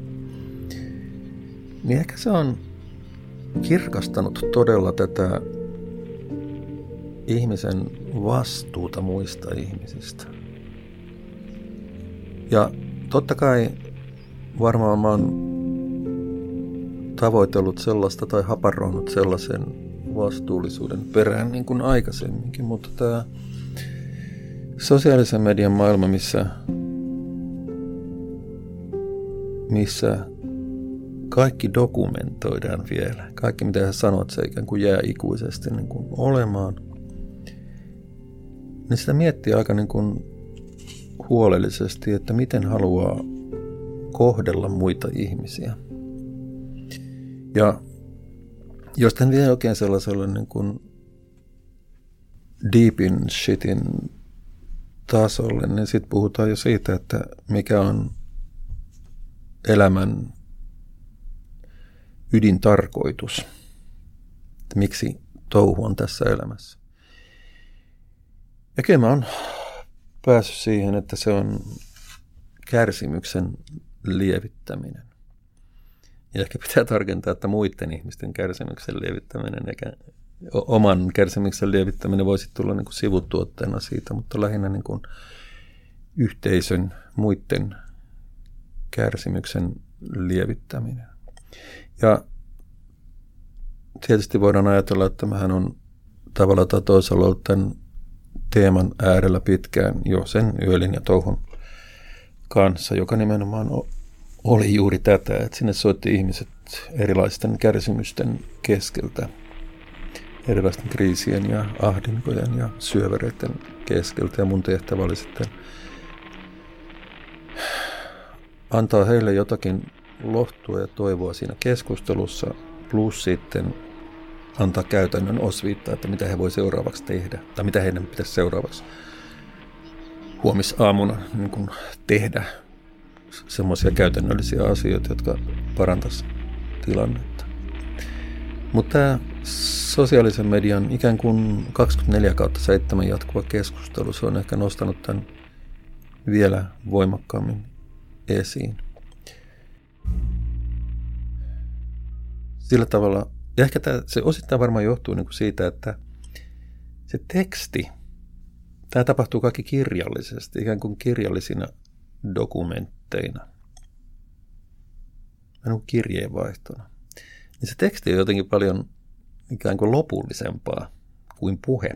Niin ehkä se on kirkastanut todella tätä ihmisen vastuuta muista ihmisistä. Ja totta kai varmaan mä oon tavoitellut sellaista tai haparoinut sellaisen vastuullisuuden perään niin kuin aikaisemminkin, mutta tämä sosiaalisen median maailma, missä, missä kaikki dokumentoidaan vielä. Kaikki mitä sä sanot, se ikään kuin jää ikuisesti niin kuin olemaan. Niin sitä miettii aika niin kuin huolellisesti, että miten haluaa kohdella muita ihmisiä. Ja jos tämän vie oikein sellaiselle niin kuin deepin shitin tasolle, niin sitten puhutaan jo siitä, että mikä on elämän ydintarkoitus. Että miksi touhu on tässä elämässä. Ja kyllä mä oon päässyt siihen, että se on kärsimyksen lievittäminen. Ja ehkä pitää tarkentaa, että muiden ihmisten kärsimyksen lievittäminen eikä oman kärsimyksen lievittäminen voisi tulla niin kuin sivutuotteena siitä, mutta lähinnä niin kuin yhteisön muiden kärsimyksen lievittäminen. Ja tietysti voidaan ajatella, että mähän on tavalla tai toisella ollut tämän teeman äärellä pitkään jo sen yölin ja touhun kanssa, joka nimenomaan oli juuri tätä, että sinne soitti ihmiset erilaisten kärsimysten keskeltä, erilaisten kriisien ja ahdinkojen ja syövereiden keskeltä. Ja mun tehtävä oli sitten antaa heille jotakin lohtua ja toivoa siinä keskustelussa, plus sitten antaa käytännön osviittaa, että mitä he voi seuraavaksi tehdä, tai mitä heidän pitäisi seuraavaksi huomisaamuna niin tehdä semmoisia käytännöllisiä asioita, jotka parantaisivat tilannetta. Mutta tämä sosiaalisen median ikään kuin 24 kautta 7 jatkuva keskustelu, se on ehkä nostanut tämän vielä voimakkaammin esiin. Sillä tavalla, ja ehkä tämä, se osittain varmaan johtuu niin kuin siitä, että se teksti, tämä tapahtuu kaikki kirjallisesti, ikään kuin kirjallisina dokumentteina, niin kirjeenvaihtona. Niin se teksti on jotenkin paljon ikään kuin lopullisempaa kuin puhe.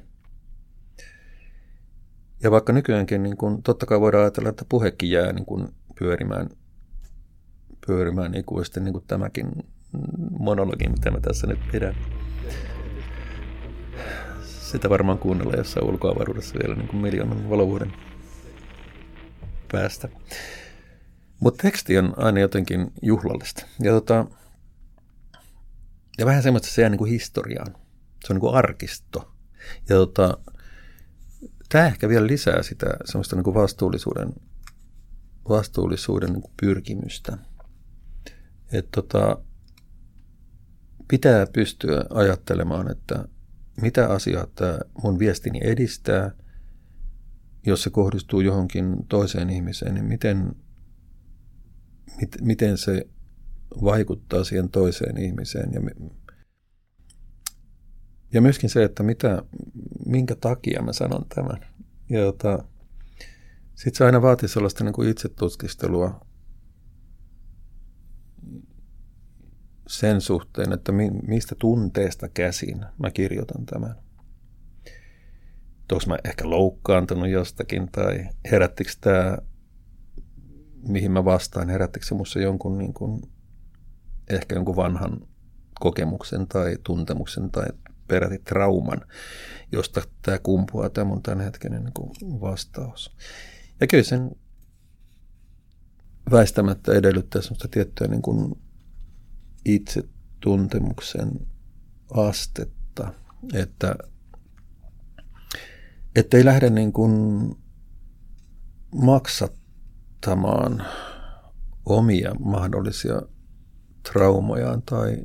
Ja vaikka nykyäänkin, niin kun, totta kai voidaan ajatella, että puhekin jää niin kun pyörimään, pyörimään ikuisesti, niin kuin tämäkin monologi, mitä mä tässä nyt pidän. Sitä varmaan kuunnella jossain ulkoavaruudessa vielä niin kuin miljoonan valovuoden päästä. Mutta teksti on aina jotenkin juhlallista. Ja, tota, ja vähän semmoista, että se jää niin kuin historiaan. Se on niin kuin arkisto. Ja tota, tämä ehkä vielä lisää sitä semmoista niin kuin vastuullisuuden, vastuullisuuden niin kuin pyrkimystä. Että tota, pitää pystyä ajattelemaan, että mitä asiaa tämä mun viestini edistää, jos se kohdistuu johonkin toiseen ihmiseen, niin miten, mit, miten se vaikuttaa siihen toiseen ihmiseen. Ja, ja myöskin se, että mitä, minkä takia mä sanon tämän. Ja tota, sitten se aina vaatii sellaista niin kuin itsetutkistelua sen suhteen, että mi, mistä tunteesta käsin mä kirjoitan tämän. Onko mä ehkä loukkaantunut jostakin tai herättikö tämä, mihin mä vastaan, herättikö se musta jonkun niin kuin, ehkä jonkun vanhan kokemuksen tai tuntemuksen tai peräti trauman, josta tämä kumpuaa tämä mun tämänhetkinen niin vastaus. Ja kyllä sen väistämättä edellyttää sellaista tiettyä niin kuin itsetuntemuksen astetta, että, ei lähde niin kuin maksattamaan omia mahdollisia traumojaan tai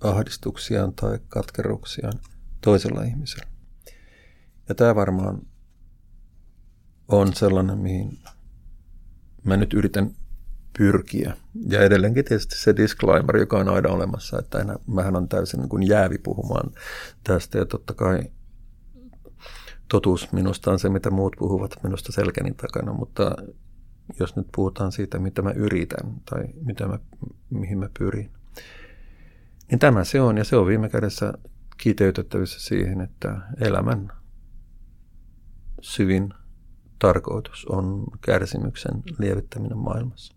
ahdistuksiaan tai katkeruksiaan toisella ihmisellä. Ja tämä varmaan on sellainen, mihin mä nyt yritän pyrkiä. Ja edelleenkin tietysti se disclaimer, joka on aina olemassa, että enää, mähän on täysin niin kuin jäävi puhumaan tästä. Ja totta kai totuus minusta on se, mitä muut puhuvat minusta selkänin takana, mutta jos nyt puhutaan siitä, mitä mä yritän tai mitä mä, mihin mä pyrin, niin tämä se on. Ja se on viime kädessä kiteytettävissä siihen, että elämän syvin tarkoitus on kärsimyksen lievittäminen maailmassa.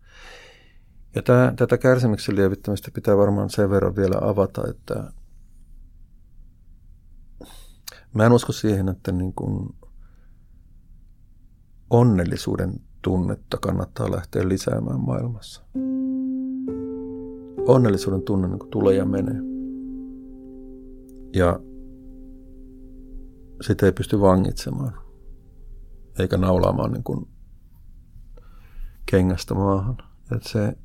Ja tämä, tätä kärsimyksen lievittämistä pitää varmaan sen verran vielä avata, että mä en usko siihen, että niin kuin onnellisuuden tunnetta kannattaa lähteä lisäämään maailmassa. Onnellisuuden tunne niin tulee ja menee. Ja sitä ei pysty vangitsemaan, eikä naulaamaan niin kuin kengästä maahan. Että se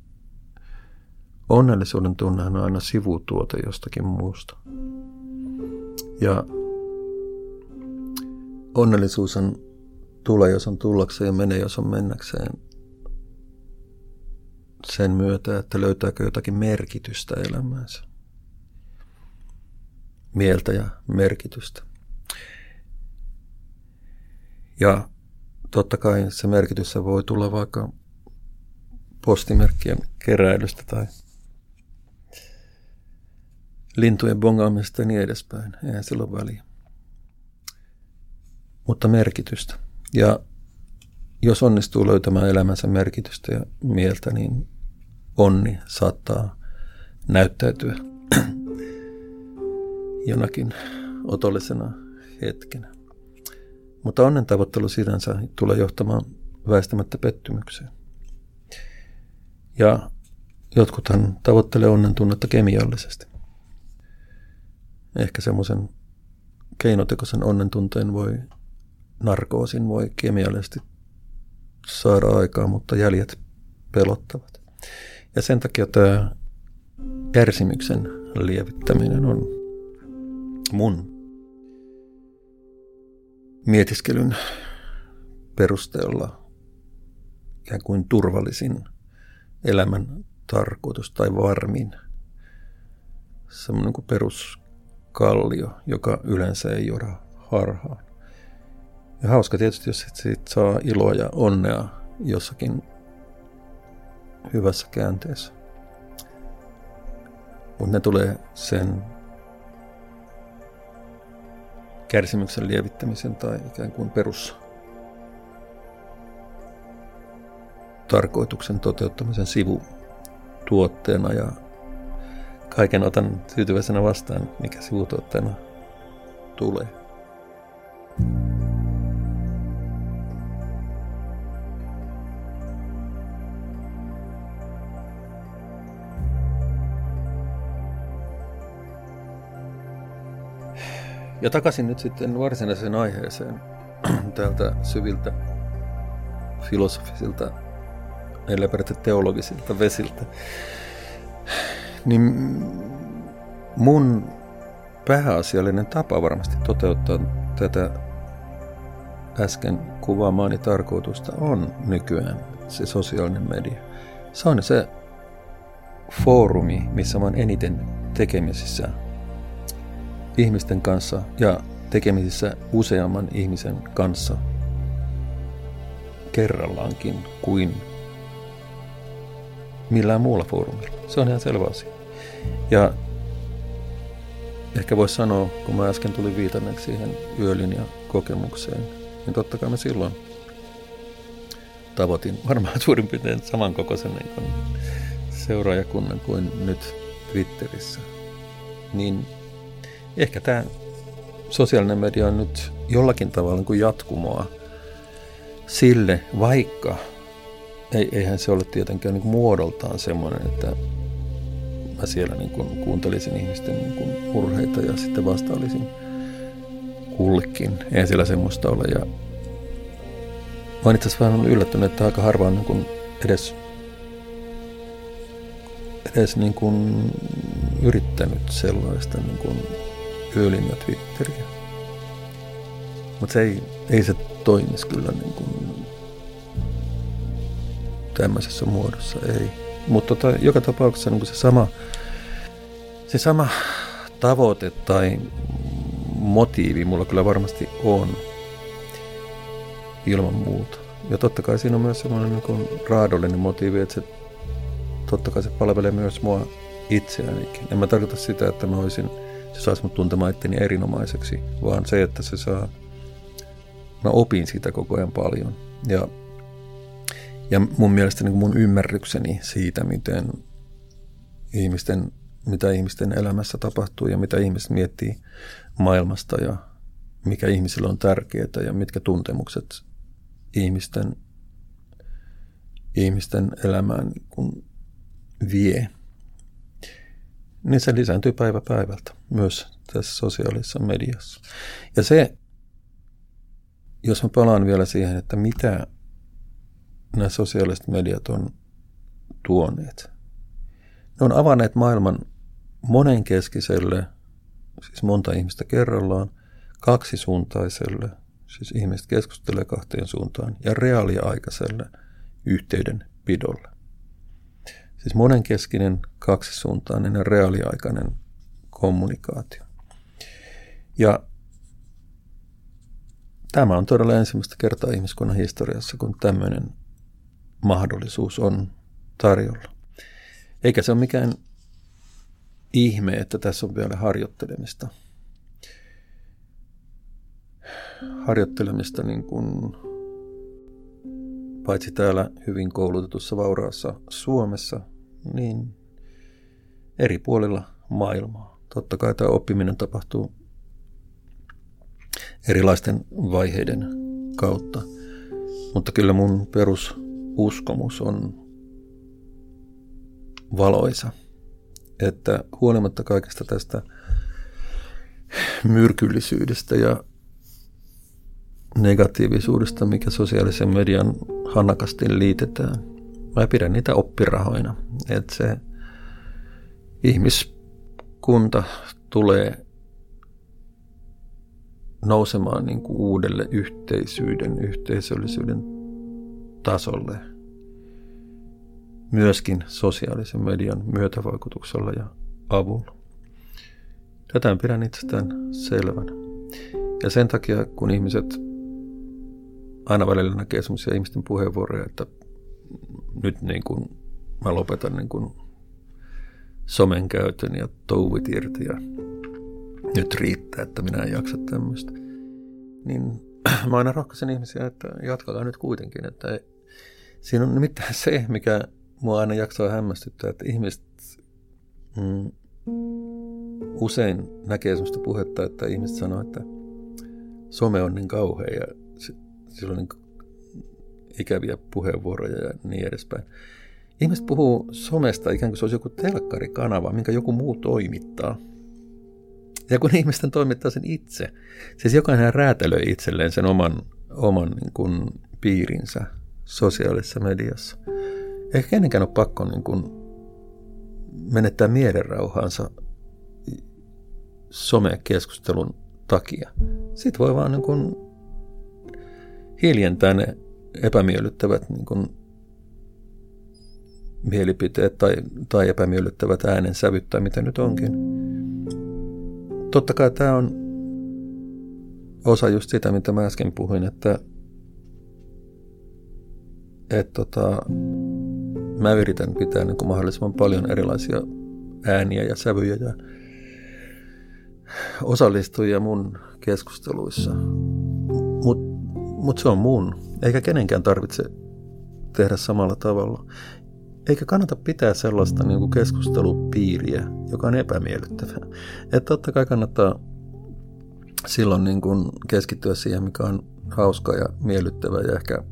onnellisuuden tunne on aina sivutuote jostakin muusta. Ja onnellisuus on tulee, jos on tullakseen ja menee, jos on mennäkseen sen myötä, että löytääkö jotakin merkitystä elämäänsä. Mieltä ja merkitystä. Ja totta kai se merkitys voi tulla vaikka postimerkkien keräilystä tai lintujen bongaamista ja niin edespäin. Eihän sillä ole väliä. Mutta merkitystä. Ja jos onnistuu löytämään elämänsä merkitystä ja mieltä, niin onni saattaa näyttäytyä (clears throat) jonakin otollisena hetkenä. Mutta onnen tavoittelu sinänsä tulee johtamaan väistämättä pettymykseen. Ja jotkuthan tavoittelee onnen tunnetta kemiallisesti. Ehkä semmoisen keinotekoisen onnen tunteen voi narkoosin voi kemiallisesti saada aikaa, mutta jäljet pelottavat. Ja sen takia tämä kärsimyksen lievittäminen on mun mietiskelyn perusteella ikään kuin turvallisin elämän tarkoitus tai varmin. Semmoinen kuin peruskallio, joka yleensä ei johda harhaan. Ja hauska tietysti, jos siitä saa iloa ja onnea jossakin hyvässä käänteessä. Mutta ne tulee sen kärsimyksen lievittämisen tai ikään kuin perus tarkoituksen toteuttamisen sivutuotteena ja kaiken otan tyytyväisenä vastaan, mikä sivutuotteena tulee. Ja takaisin nyt sitten varsinaiseen aiheeseen (clears throat) täältä syviltä filosofisilta, ellei teologisilta vesiltä. Niin mun pääasiallinen tapa varmasti toteuttaa tätä äsken kuvaamaani tarkoitusta on nykyään se sosiaalinen media. Se on se foorumi, missä mä oon eniten tekemisissä ihmisten kanssa ja tekemisissä useamman ihmisen kanssa kerrallaankin kuin millään muulla foorumilla. Se on ihan selvä asia. Ja ehkä voisi sanoa, kun mä äsken tulin viitanneeksi siihen yölinja kokemukseen, niin totta kai mä silloin tavoitin varmaan (laughs) suurin piirtein samankokoisen niin seuraajakunnan kuin nyt Twitterissä. Niin ehkä tämä sosiaalinen media on nyt jollakin tavalla kuin jatkumoa sille, vaikka ei, eihän se ole tietenkään niin muodoltaan semmoinen, että mä siellä niin kuin kuuntelisin ihmisten niin kuin murheita ja sitten vasta olisin kullekin. Ei siellä semmoista ole. Ja mä itse asiassa vähän yllättynyt, että aika harva on niin kuin edes, edes niin kuin yrittänyt sellaista niin kuin Yölin ja Twitteriä. Mutta se ei, ei se toimisi kyllä niin kuin tämmöisessä muodossa, ei. Mutta tota, joka tapauksessa niin se sama, se sama tavoite tai motiivi mulla kyllä varmasti on ilman muuta. Ja totta kai siinä on myös semmoinen niin raadollinen motiivi, että se totta kai se palvelee myös mua itseäänikin. En mä tarkoita sitä, että mä olisin – se saisi mut tuntemaan itteni erinomaiseksi, vaan se, että se saa, mä opin siitä koko ajan paljon. Ja, ja mun mielestä niin mun ymmärrykseni siitä, miten ihmisten, mitä ihmisten elämässä tapahtuu ja mitä ihmiset miettii maailmasta ja mikä ihmisille on tärkeää ja mitkä tuntemukset ihmisten, ihmisten elämään kun vie – niin se lisääntyy päivä päivältä myös tässä sosiaalisessa mediassa. Ja se, jos mä palaan vielä siihen, että mitä nämä sosiaaliset mediat on tuoneet. Ne on avanneet maailman monenkeskiselle, siis monta ihmistä kerrallaan, kaksisuuntaiselle, siis ihmiset keskustelee kahteen suuntaan, ja reaaliaikaiselle yhteydenpidolle. Siis monenkeskinen, kaksisuuntainen ja reaaliaikainen kommunikaatio. Ja tämä on todella ensimmäistä kertaa ihmiskunnan historiassa, kun tämmöinen mahdollisuus on tarjolla. Eikä se ole mikään ihme, että tässä on vielä harjoittelemista. Harjoittelemista niin kuin paitsi täällä hyvin koulutetussa vauraassa Suomessa, niin eri puolilla maailmaa. Totta kai tämä oppiminen tapahtuu erilaisten vaiheiden kautta. Mutta kyllä mun perususkomus on valoisa. Että huolimatta kaikesta tästä myrkyllisyydestä ja negatiivisuudesta, mikä sosiaalisen median hanakasti liitetään. Mä pidän niitä oppirahoina. Että se ihmiskunta tulee nousemaan niin kuin uudelle yhteisyyden, yhteisöllisyyden tasolle myöskin sosiaalisen median myötävaikutuksella ja avulla. Tätä pidän itsestään selvänä. Ja sen takia, kun ihmiset aina välillä näkee sellaisia ihmisten puheenvuoroja, että nyt niin kuin mä lopetan niin kuin somen käytön ja touvit irti ja nyt riittää, että minä en jaksa tämmöistä. Niin (clears throat) mä aina rohkaisen ihmisiä, että jatkakaa nyt kuitenkin. Että siinä on nimittäin se, mikä mua aina jaksaa hämmästyttää, että ihmiset mm, usein näkee sellaista puhetta, että ihmiset sanoo, että some on niin kauhea ja sillä on niin ikäviä puheenvuoroja ja niin edespäin. Ihmiset puhuu somesta ikään kuin se olisi joku telkkarikanava, minkä joku muu toimittaa. Ja kun ihmisten toimittaa sen itse, siis jokainen räätälöi itselleen sen oman, oman niin kuin piirinsä sosiaalisessa mediassa. Eikä kenenkään ole pakko niin kuin menettää mielenrauhaansa somekeskustelun takia. Sitten voi vaan niin kuin hiljentää ne epämiellyttävät niin kuin mielipiteet tai, tai epämiellyttävät äänensävyt tai mitä nyt onkin. Totta kai tämä on osa just sitä, mitä mä äsken puhuin, että et tota, mä yritän pitää niin kuin mahdollisimman paljon erilaisia ääniä ja sävyjä ja osallistujia mun keskusteluissa. Mutta mut se on mun, eikä kenenkään tarvitse tehdä samalla tavalla. Eikä kannata pitää sellaista niin kuin keskustelupiiriä, joka on epämiellyttävää. Että totta kai kannattaa silloin niin kuin keskittyä siihen, mikä on hauska ja miellyttävä ja ehkä,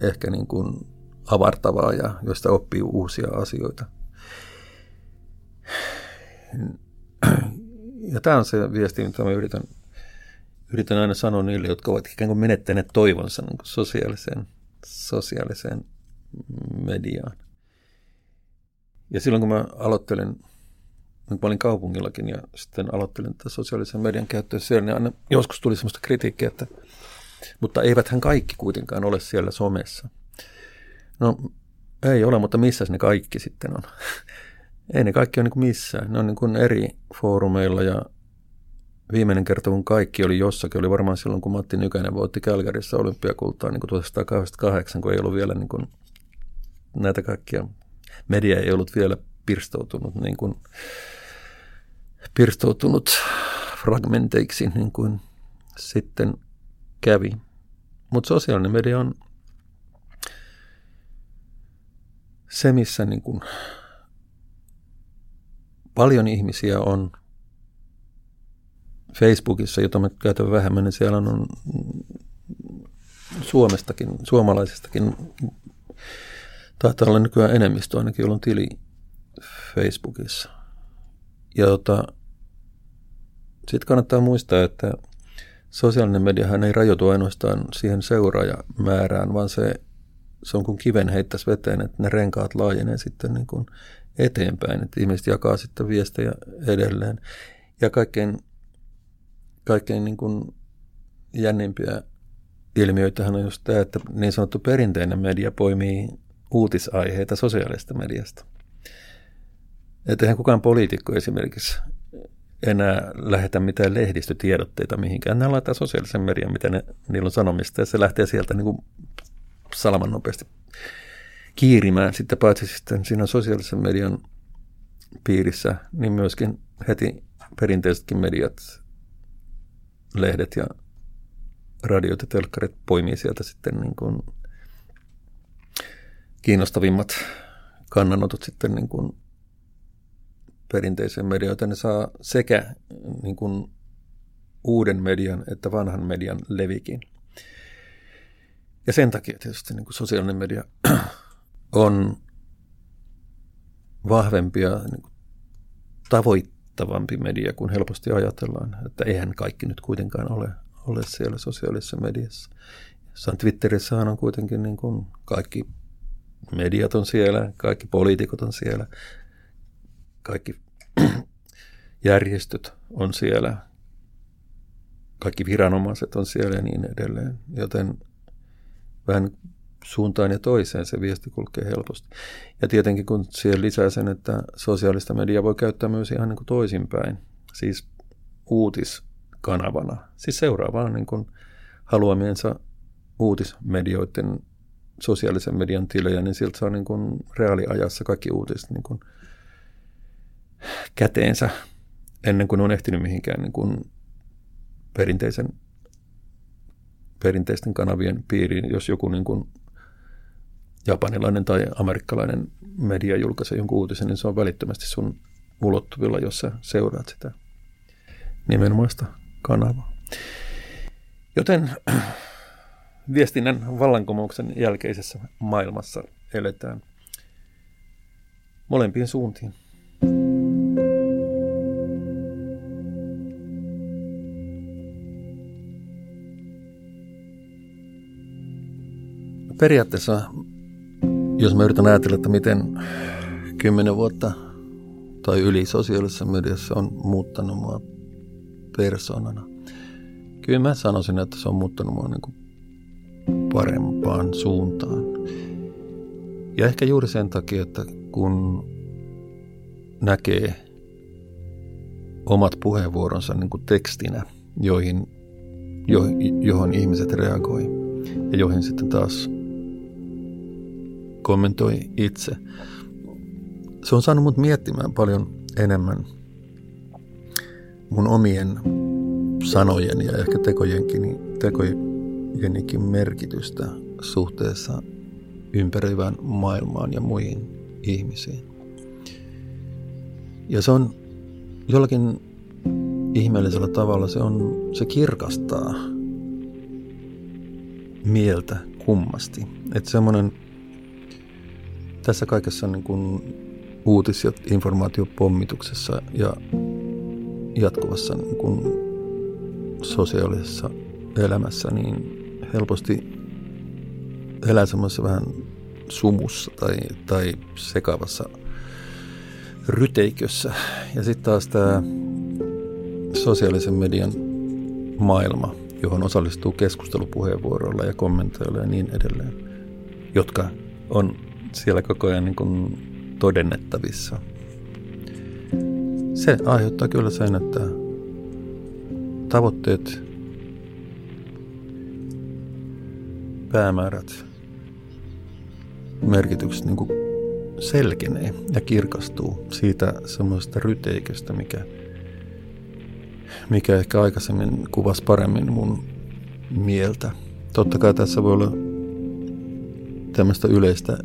ehkä niin kuin avartavaa ja josta oppii uusia asioita. Ja tämä on se viesti, mitä mä yritän, yritän aina sanoa niille, jotka ovat ikään kuin menettäneet toivonsa niin kuin sosiaaliseen, sosiaaliseen mediaan. Ja silloin kun mä aloittelin, kun mä olin kaupungillakin ja sitten aloittelin tätä sosiaalisen median käyttöä siellä, niin aina joskus tuli sellaista kritiikkiä, että mutta eiväthän kaikki kuitenkaan ole siellä somessa. No ei ole, mutta missä ne kaikki sitten on? (laughs) Ei ne kaikki ole niin kuin missään. Ne on niin kuin eri foorumeilla ja viimeinen kerta, kun kaikki oli jossakin, oli varmaan silloin, kun Matti Nykänen voitti Kälkärissä olympiakultaa niin kuin 1988, kun ei ollut vielä niin kuin näitä kaikkia, media ei ollut vielä pirstoutunut, niin kuin, pirstoutunut fragmenteiksi, niin kuin sitten kävi. Mutta sosiaalinen media on se, missä niin kuin paljon ihmisiä on Facebookissa, jota mä käytän vähemmän, niin siellä on Suomestakin, suomalaisistakin, taitaa olla nykyään enemmistö ainakin, jolla on tili Facebookissa. Ja tota, sitten kannattaa muistaa, että sosiaalinen mediahan ei rajoitu ainoastaan siihen seuraajamäärään, vaan se, se on kuin kiven heittäisi veteen, että ne renkaat laajenee sitten niin kuin eteenpäin, että ihmiset jakaa sitten viestejä edelleen. Ja kaikkein, kaikkein niin kuin jännimpiä ilmiöitähän on just tämä, että niin sanottu perinteinen media poimii uutisaiheita sosiaalista mediasta. Että eihän kukaan poliitikko esimerkiksi enää lähetä mitään lehdistötiedotteita mihinkään. Ne laittaa sosiaalisen median, mitä ne, niillä on sanomista, ja se lähtee sieltä niin kuin salaman nopeasti kiirimään sitten paitsi sitten siinä sosiaalisen median piirissä, niin myöskin heti perinteisetkin mediat, lehdet ja radiot ja telkkarit poimii sieltä sitten niin kuin kiinnostavimmat kannanotot sitten niin kuin perinteiseen mediaan, joten ne saa sekä niin kuin uuden median että vanhan median levikin. Ja sen takia tietysti niin kuin sosiaalinen media (clears throat) on vahvempi ja niin kuin tavoittavampi media kuin helposti ajatellaan. Että eihän kaikki nyt kuitenkaan ole, ole siellä sosiaalisessa mediassa. Jossain Twitterissä on kuitenkin niin kuin kaikki mediat on siellä, kaikki poliitikot on siellä, kaikki (clears throat) järjestöt on siellä, kaikki viranomaiset on siellä ja niin edelleen. Joten vähän suuntaan ja toiseen se viesti kulkee helposti. Ja tietenkin kun siihen lisää sen, että sosiaalista mediaa voi käyttää myös ihan niin kuin toisinpäin, siis uutiskanavana, siis seuraavaan niin kuin haluamiensa uutismedioiden sosiaalisen median tilejä, niin siltä saa niin kuin reaaliajassa kaikki uutiset niin kuin käteensä ennen kuin on ehtinyt mihinkään niin kuin perinteisen, perinteisten kanavien piiriin, jos joku niin kuin japanilainen tai amerikkalainen media julkaisee jonkun uutisen, niin se on välittömästi sun ulottuvilla, jos sä seuraat sitä nimenomaista kanavaa. Joten (clears throat) viestinnän vallankumouksen jälkeisessä maailmassa eletään molempiin suuntiin. Periaatteessa, jos mä yritän ajatella, että miten kymmenen vuotta tai yli sosiaalisessa mediassa on muuttanut mua persoonana. Kyllä mä sanoisin, että se on muuttanut mua niin kuin parempaan suuntaan. Ja ehkä juuri sen takia, että kun näkee omat puheenvuoronsa niin kuin tekstinä, joihin, jo, johon ihmiset reagoi ja joihin sitten taas kommentoi itse. Se on saanut mut miettimään paljon enemmän mun omien sanojen ja ehkä tekojenkin, tekojenikin merkitystä suhteessa ympäröivään maailmaan ja muihin ihmisiin. Ja se on jollakin ihmeellisellä tavalla, se, on, se kirkastaa mieltä kummasti. Että semmoinen tässä kaikessa niin kuin uutis- ja informaatiopommituksessa ja jatkuvassa niin kuin sosiaalisessa elämässä niin helposti elää semmoisessa vähän sumussa tai, tai sekavassa ryteikössä. Ja sitten taas tämä sosiaalisen median maailma, johon osallistuu keskustelupuheenvuoroilla ja kommentoilla ja niin edelleen, jotka on siellä koko ajan niin kuin todennettavissa. Se aiheuttaa kyllä sen, että tavoitteet, päämäärät, merkitykset niin kuin selkenee ja kirkastuu siitä semmoisesta ryteiköstä, mikä, mikä ehkä aikaisemmin kuvasi paremmin mun mieltä. Totta kai tässä voi olla tämmöistä yleistä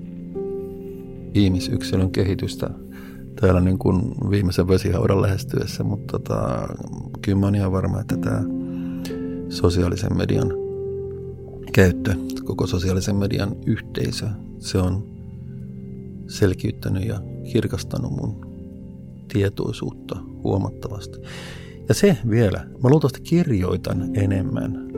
ihmisyksilön kehitystä täällä niin kuin viimeisen vesihaudan lähestyessä, mutta tota, kyllä mä oon ihan varma, että tämä sosiaalisen median käyttö, koko sosiaalisen median yhteisö, se on selkiyttänyt ja kirkastanut mun tietoisuutta huomattavasti. Ja se vielä, mä luultavasti kirjoitan enemmän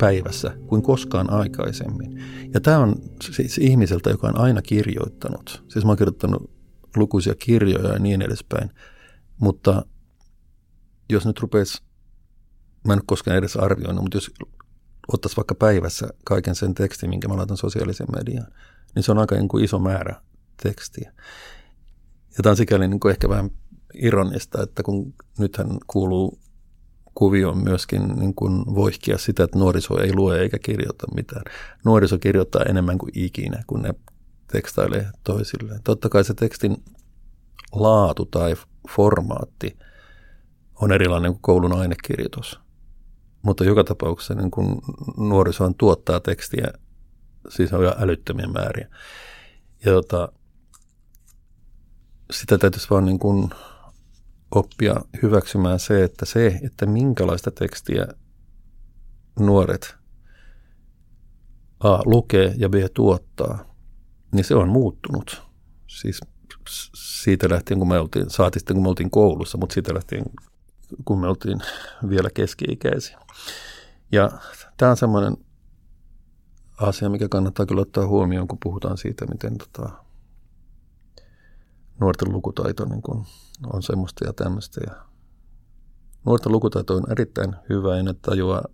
päivässä kuin koskaan aikaisemmin. Ja tämä on siis ihmiseltä, joka on aina kirjoittanut. Siis mä oon kirjoittanut lukuisia kirjoja ja niin edespäin. Mutta jos nyt rupeisi, mä en koskaan edes arvioinut, mutta jos ottaisi vaikka päivässä kaiken sen tekstin, minkä mä laitan sosiaaliseen mediaan, niin se on aika niin iso määrä tekstiä. Ja tämä on sikäli niin kuin ehkä vähän ironista, että kun nythän kuuluu kuvioon myöskin niin kuin voihkia sitä, että nuoriso ei lue eikä kirjoita mitään. Nuoriso kirjoittaa enemmän kuin ikinä, kun ne tekstailee toisilleen. Totta kai se tekstin laatu tai formaatti on erilainen kuin koulun ainekirjoitus. Mutta joka tapauksessa niin kun nuorisohan tuottaa tekstiä, siis on älyttömiä määriä. Ja tota, sitä täytyisi vaan niin kuin oppia hyväksymään se, että se, että minkälaista tekstiä nuoret A lukee ja B tuottaa, niin se on muuttunut. Siis siitä lähtien, kun me oltiin, sitten kun me oltiin koulussa, mutta siitä lähtien, kun me oltiin vielä keski-ikäisiä. Ja tämä on semmoinen asia, mikä kannattaa kyllä ottaa huomioon, kun puhutaan siitä, miten tota, nuorten lukutaito niin kun on semmoista ja tämmöistä. Ja nuorten lukutaito on erittäin hyvä ja ne tajuaa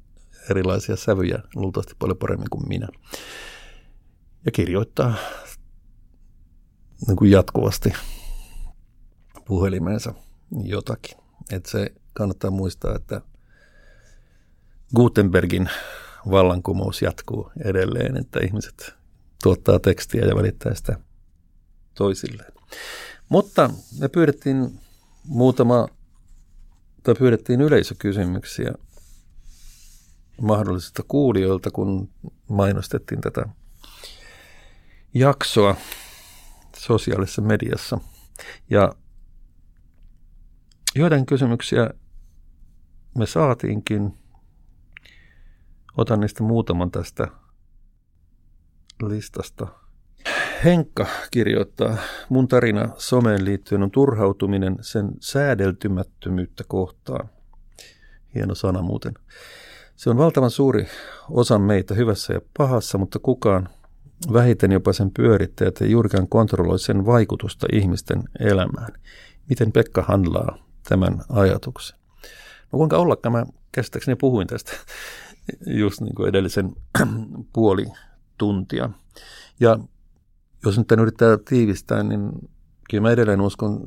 erilaisia sävyjä luultavasti paljon paremmin kuin minä. Ja kirjoittaa niin kuin jatkuvasti puhelimeensa jotakin. Että se kannattaa muistaa, että Gutenbergin vallankumous jatkuu edelleen, että ihmiset tuottaa tekstiä ja välittää sitä toisilleen. Mutta me pyydettiin muutama, tai pyydettiin yleisökysymyksiä mahdollisista kuulijoilta, kun mainostettiin tätä jaksoa sosiaalisessa mediassa. Ja joiden kysymyksiä me saatiinkin. Otan niistä muutaman tästä listasta. Henkka kirjoittaa, mun tarina someen liittyen on turhautuminen sen säädeltymättömyyttä kohtaan. Hieno sana muuten. Se on valtavan suuri osa meitä hyvässä ja pahassa, mutta kukaan, vähiten jopa sen pyörittäjät, ei juurikaan kontrolloi sen vaikutusta ihmisten elämään. Miten Pekka handlaa tämän ajatuksen? No kuinka ollakaan, mä käsittääkseni puhuin tästä just niin kuin edellisen (clears throat) puoli tuntia. Ja jos nyt yrittää tiivistää, niin kyllä mä edelleen uskon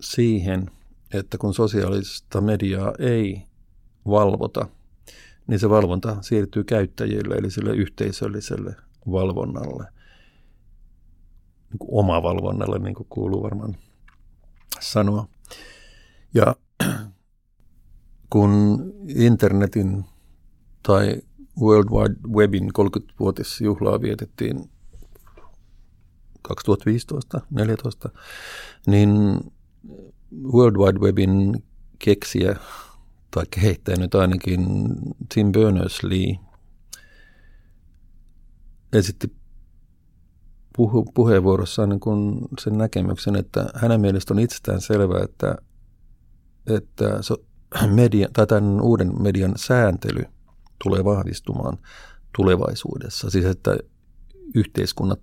siihen, että kun sosiaalista mediaa ei valvota, niin se valvonta siirtyy käyttäjille, eli sille yhteisölliselle valvonnalle. Niin kuin oma valvonnalle, niin kuin kuuluu varmaan sanoa. Ja (clears throat) kun internetin tai World Wide Webin 30-vuotisjuhlaa vietettiin 2015-2014, niin World Wide Webin keksiä tai kehittäjä nyt ainakin Tim Berners-Lee esitti puhu, puheenvuorossaan niin kun sen näkemyksen, että hänen mielestä on itsestään selvää, että, että so, (clears throat) media, tai tämän uuden median sääntely tulee vahvistumaan tulevaisuudessa. Siis että yhteiskunnat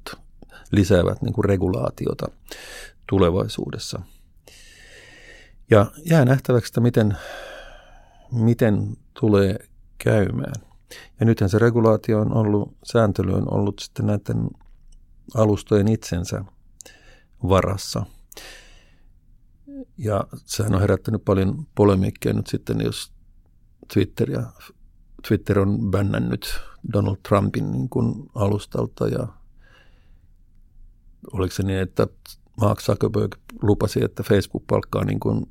lisäävät niin kuin regulaatiota tulevaisuudessa. Ja jää nähtäväksi, että miten, miten tulee käymään. Ja nythän se regulaatio on ollut, sääntely on ollut sitten näiden alustojen itsensä varassa. Ja sehän on herättänyt paljon polemiikkia nyt sitten, jos Twitter, ja, Twitter on bännännyt Donald Trumpin niin kuin alustalta ja oliko se niin, että Mark Zuckerberg lupasi, että Facebook palkkaa niin kuin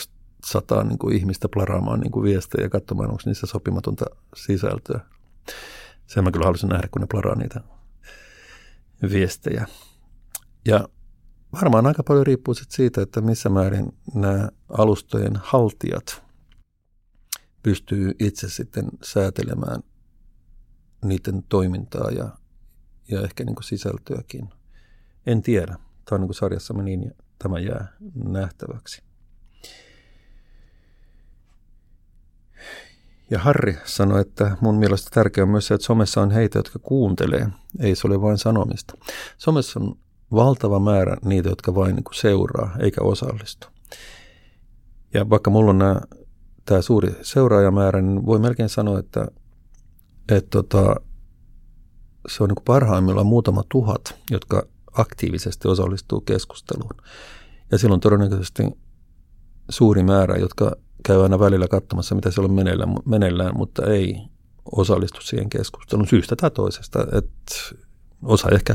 X sataa niin kuin ihmistä plaraamaan niin kuin viestejä ja katsomaan, onko niissä sopimatonta sisältöä. Sen mä kyllä haluaisin nähdä, kun ne plaraa niitä viestejä. Ja varmaan aika paljon riippuu siitä, että missä määrin nämä alustojen haltijat pystyy itse sitten säätelemään niiden toimintaa ja, ja ehkä niin kuin sisältöäkin. En tiedä. Tämä on niin kuin sarjassamme niin ja tämä jää nähtäväksi. Ja Harri sanoi, että mun mielestä tärkeää on myös se, että somessa on heitä, jotka kuuntelee. Ei se ole vain sanomista. Somessa on valtava määrä niitä, jotka vain niin seuraa eikä osallistu. Ja vaikka mulla on nämä, tämä suuri seuraajamäärä, niin voi melkein sanoa, että, että tota, se on niin parhaimmillaan muutama tuhat, jotka aktiivisesti osallistuu keskusteluun. Ja silloin todennäköisesti suuri määrä, jotka käy aina välillä katsomassa, mitä siellä on meneillään, meneillään mutta ei osallistu siihen keskusteluun syystä tai toisesta. Et osa ehkä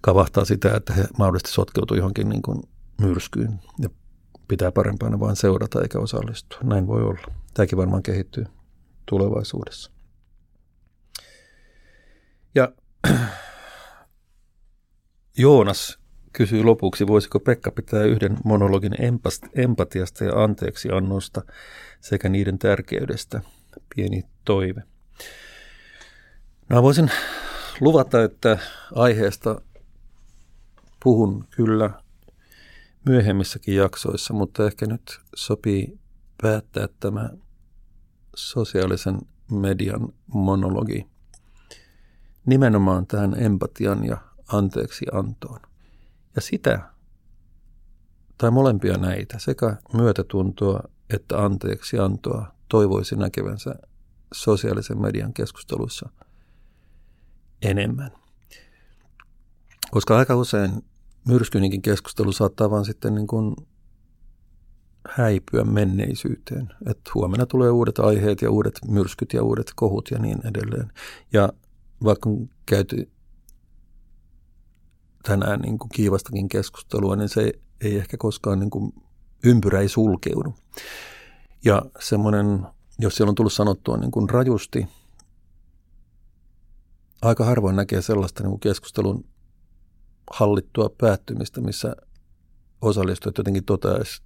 kavahtaa sitä, että he mahdollisesti sotkeutuu johonkin niin kuin myrskyyn ja pitää parempana vain seurata eikä osallistua. Näin voi olla. Tämäkin varmaan kehittyy tulevaisuudessa. Ja Joonas kysyy lopuksi, voisiko Pekka pitää yhden monologin empatiasta ja anteeksiannosta sekä niiden tärkeydestä. Pieni toive. Mä voisin luvata, että aiheesta puhun kyllä myöhemmissäkin jaksoissa, mutta ehkä nyt sopii päättää tämä sosiaalisen median monologi nimenomaan tähän empatian ja anteeksi antoon. Ja sitä tai molempia näitä, sekä myötätuntoa että anteeksi antoa toivoisi näkevänsä sosiaalisen median keskusteluissa enemmän. Koska aika usein myrskyninkin keskustelu saattaa vaan sitten niin kuin häipyä menneisyyteen. Että huomenna tulee uudet aiheet ja uudet myrskyt ja uudet kohut ja niin edelleen. Ja vaikka on käyty tänään niin kuin kiivastakin keskustelua, niin se ei ehkä koskaan niin kuin ympyrä ei sulkeudu. Ja semmoinen, jos siellä on tullut sanottua niin kuin rajusti, aika harvoin näkee sellaista niin kuin keskustelun hallittua päättymistä, missä osallistujat jotenkin toteaisi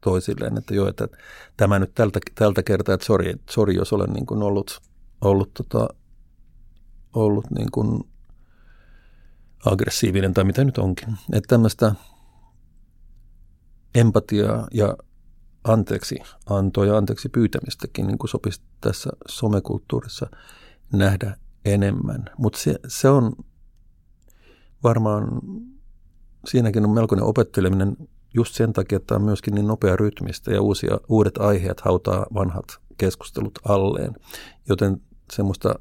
toisilleen, että joo, että tämä nyt tältä, tältä kertaa, että sori, sori jos olen niin kuin ollut, ollut, tota, ollut niin kuin aggressiivinen tai mitä nyt onkin. Että tämmöistä empatiaa ja anteeksi antoa ja anteeksi pyytämistäkin niin kuin sopisi tässä somekulttuurissa nähdä enemmän. Mutta se, se on varmaan, siinäkin on melkoinen opetteleminen just sen takia, että on myöskin niin nopea rytmistä ja uusia, uudet aiheet hautaa vanhat keskustelut alleen. Joten semmoista,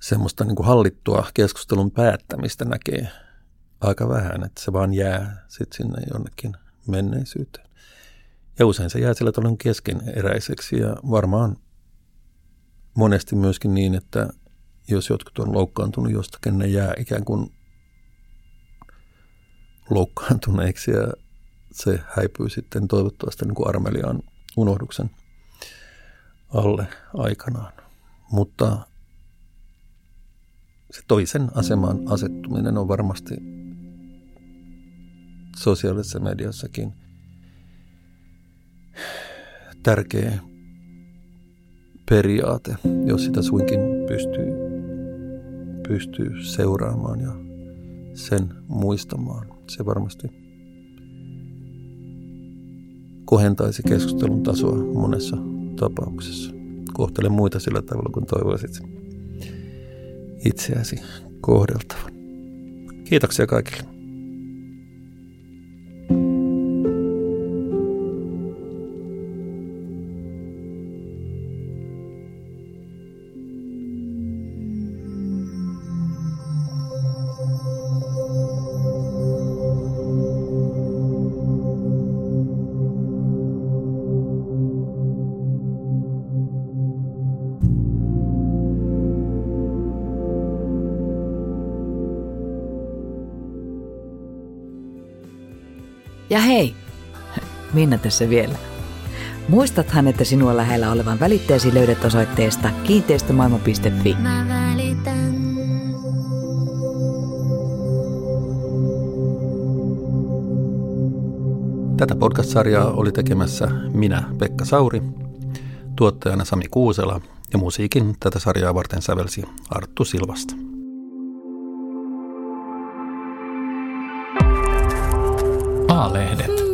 semmoista niin kuin hallittua keskustelun päättämistä näkee aika vähän, että se vaan jää sitten sinne jonnekin menneisyyteen. Ja usein se jää sillä tavalla keskeneräiseksi ja varmaan monesti myöskin niin, että jos jotkut on loukkaantunut jostakin, ne jää ikään kuin loukkaantuneiksi ja se häipyy sitten toivottavasti niin kuin armeliaan unohduksen alle aikanaan. Mutta se toisen asemaan asettuminen on varmasti sosiaalisessa mediassakin tärkeä periaate, jos sitä suinkin pystyy, pystyy seuraamaan ja sen muistamaan. Se varmasti kohentaisi keskustelun tasoa monessa tapauksessa. Kohtele muita sillä tavalla, kun toivoisit itseäsi kohdeltavan. Kiitoksia kaikille. Minna tässä vielä. Muistathan, että sinua lähellä olevan välitteesi löydät osoitteesta kiinteistömaailma.fi. Mä välitän. Tätä podcast-sarjaa oli tekemässä minä, Pekka Sauri, tuottajana Sami Kuusela ja musiikin tätä sarjaa varten sävelsi Arttu Silvasta. A-lehdet.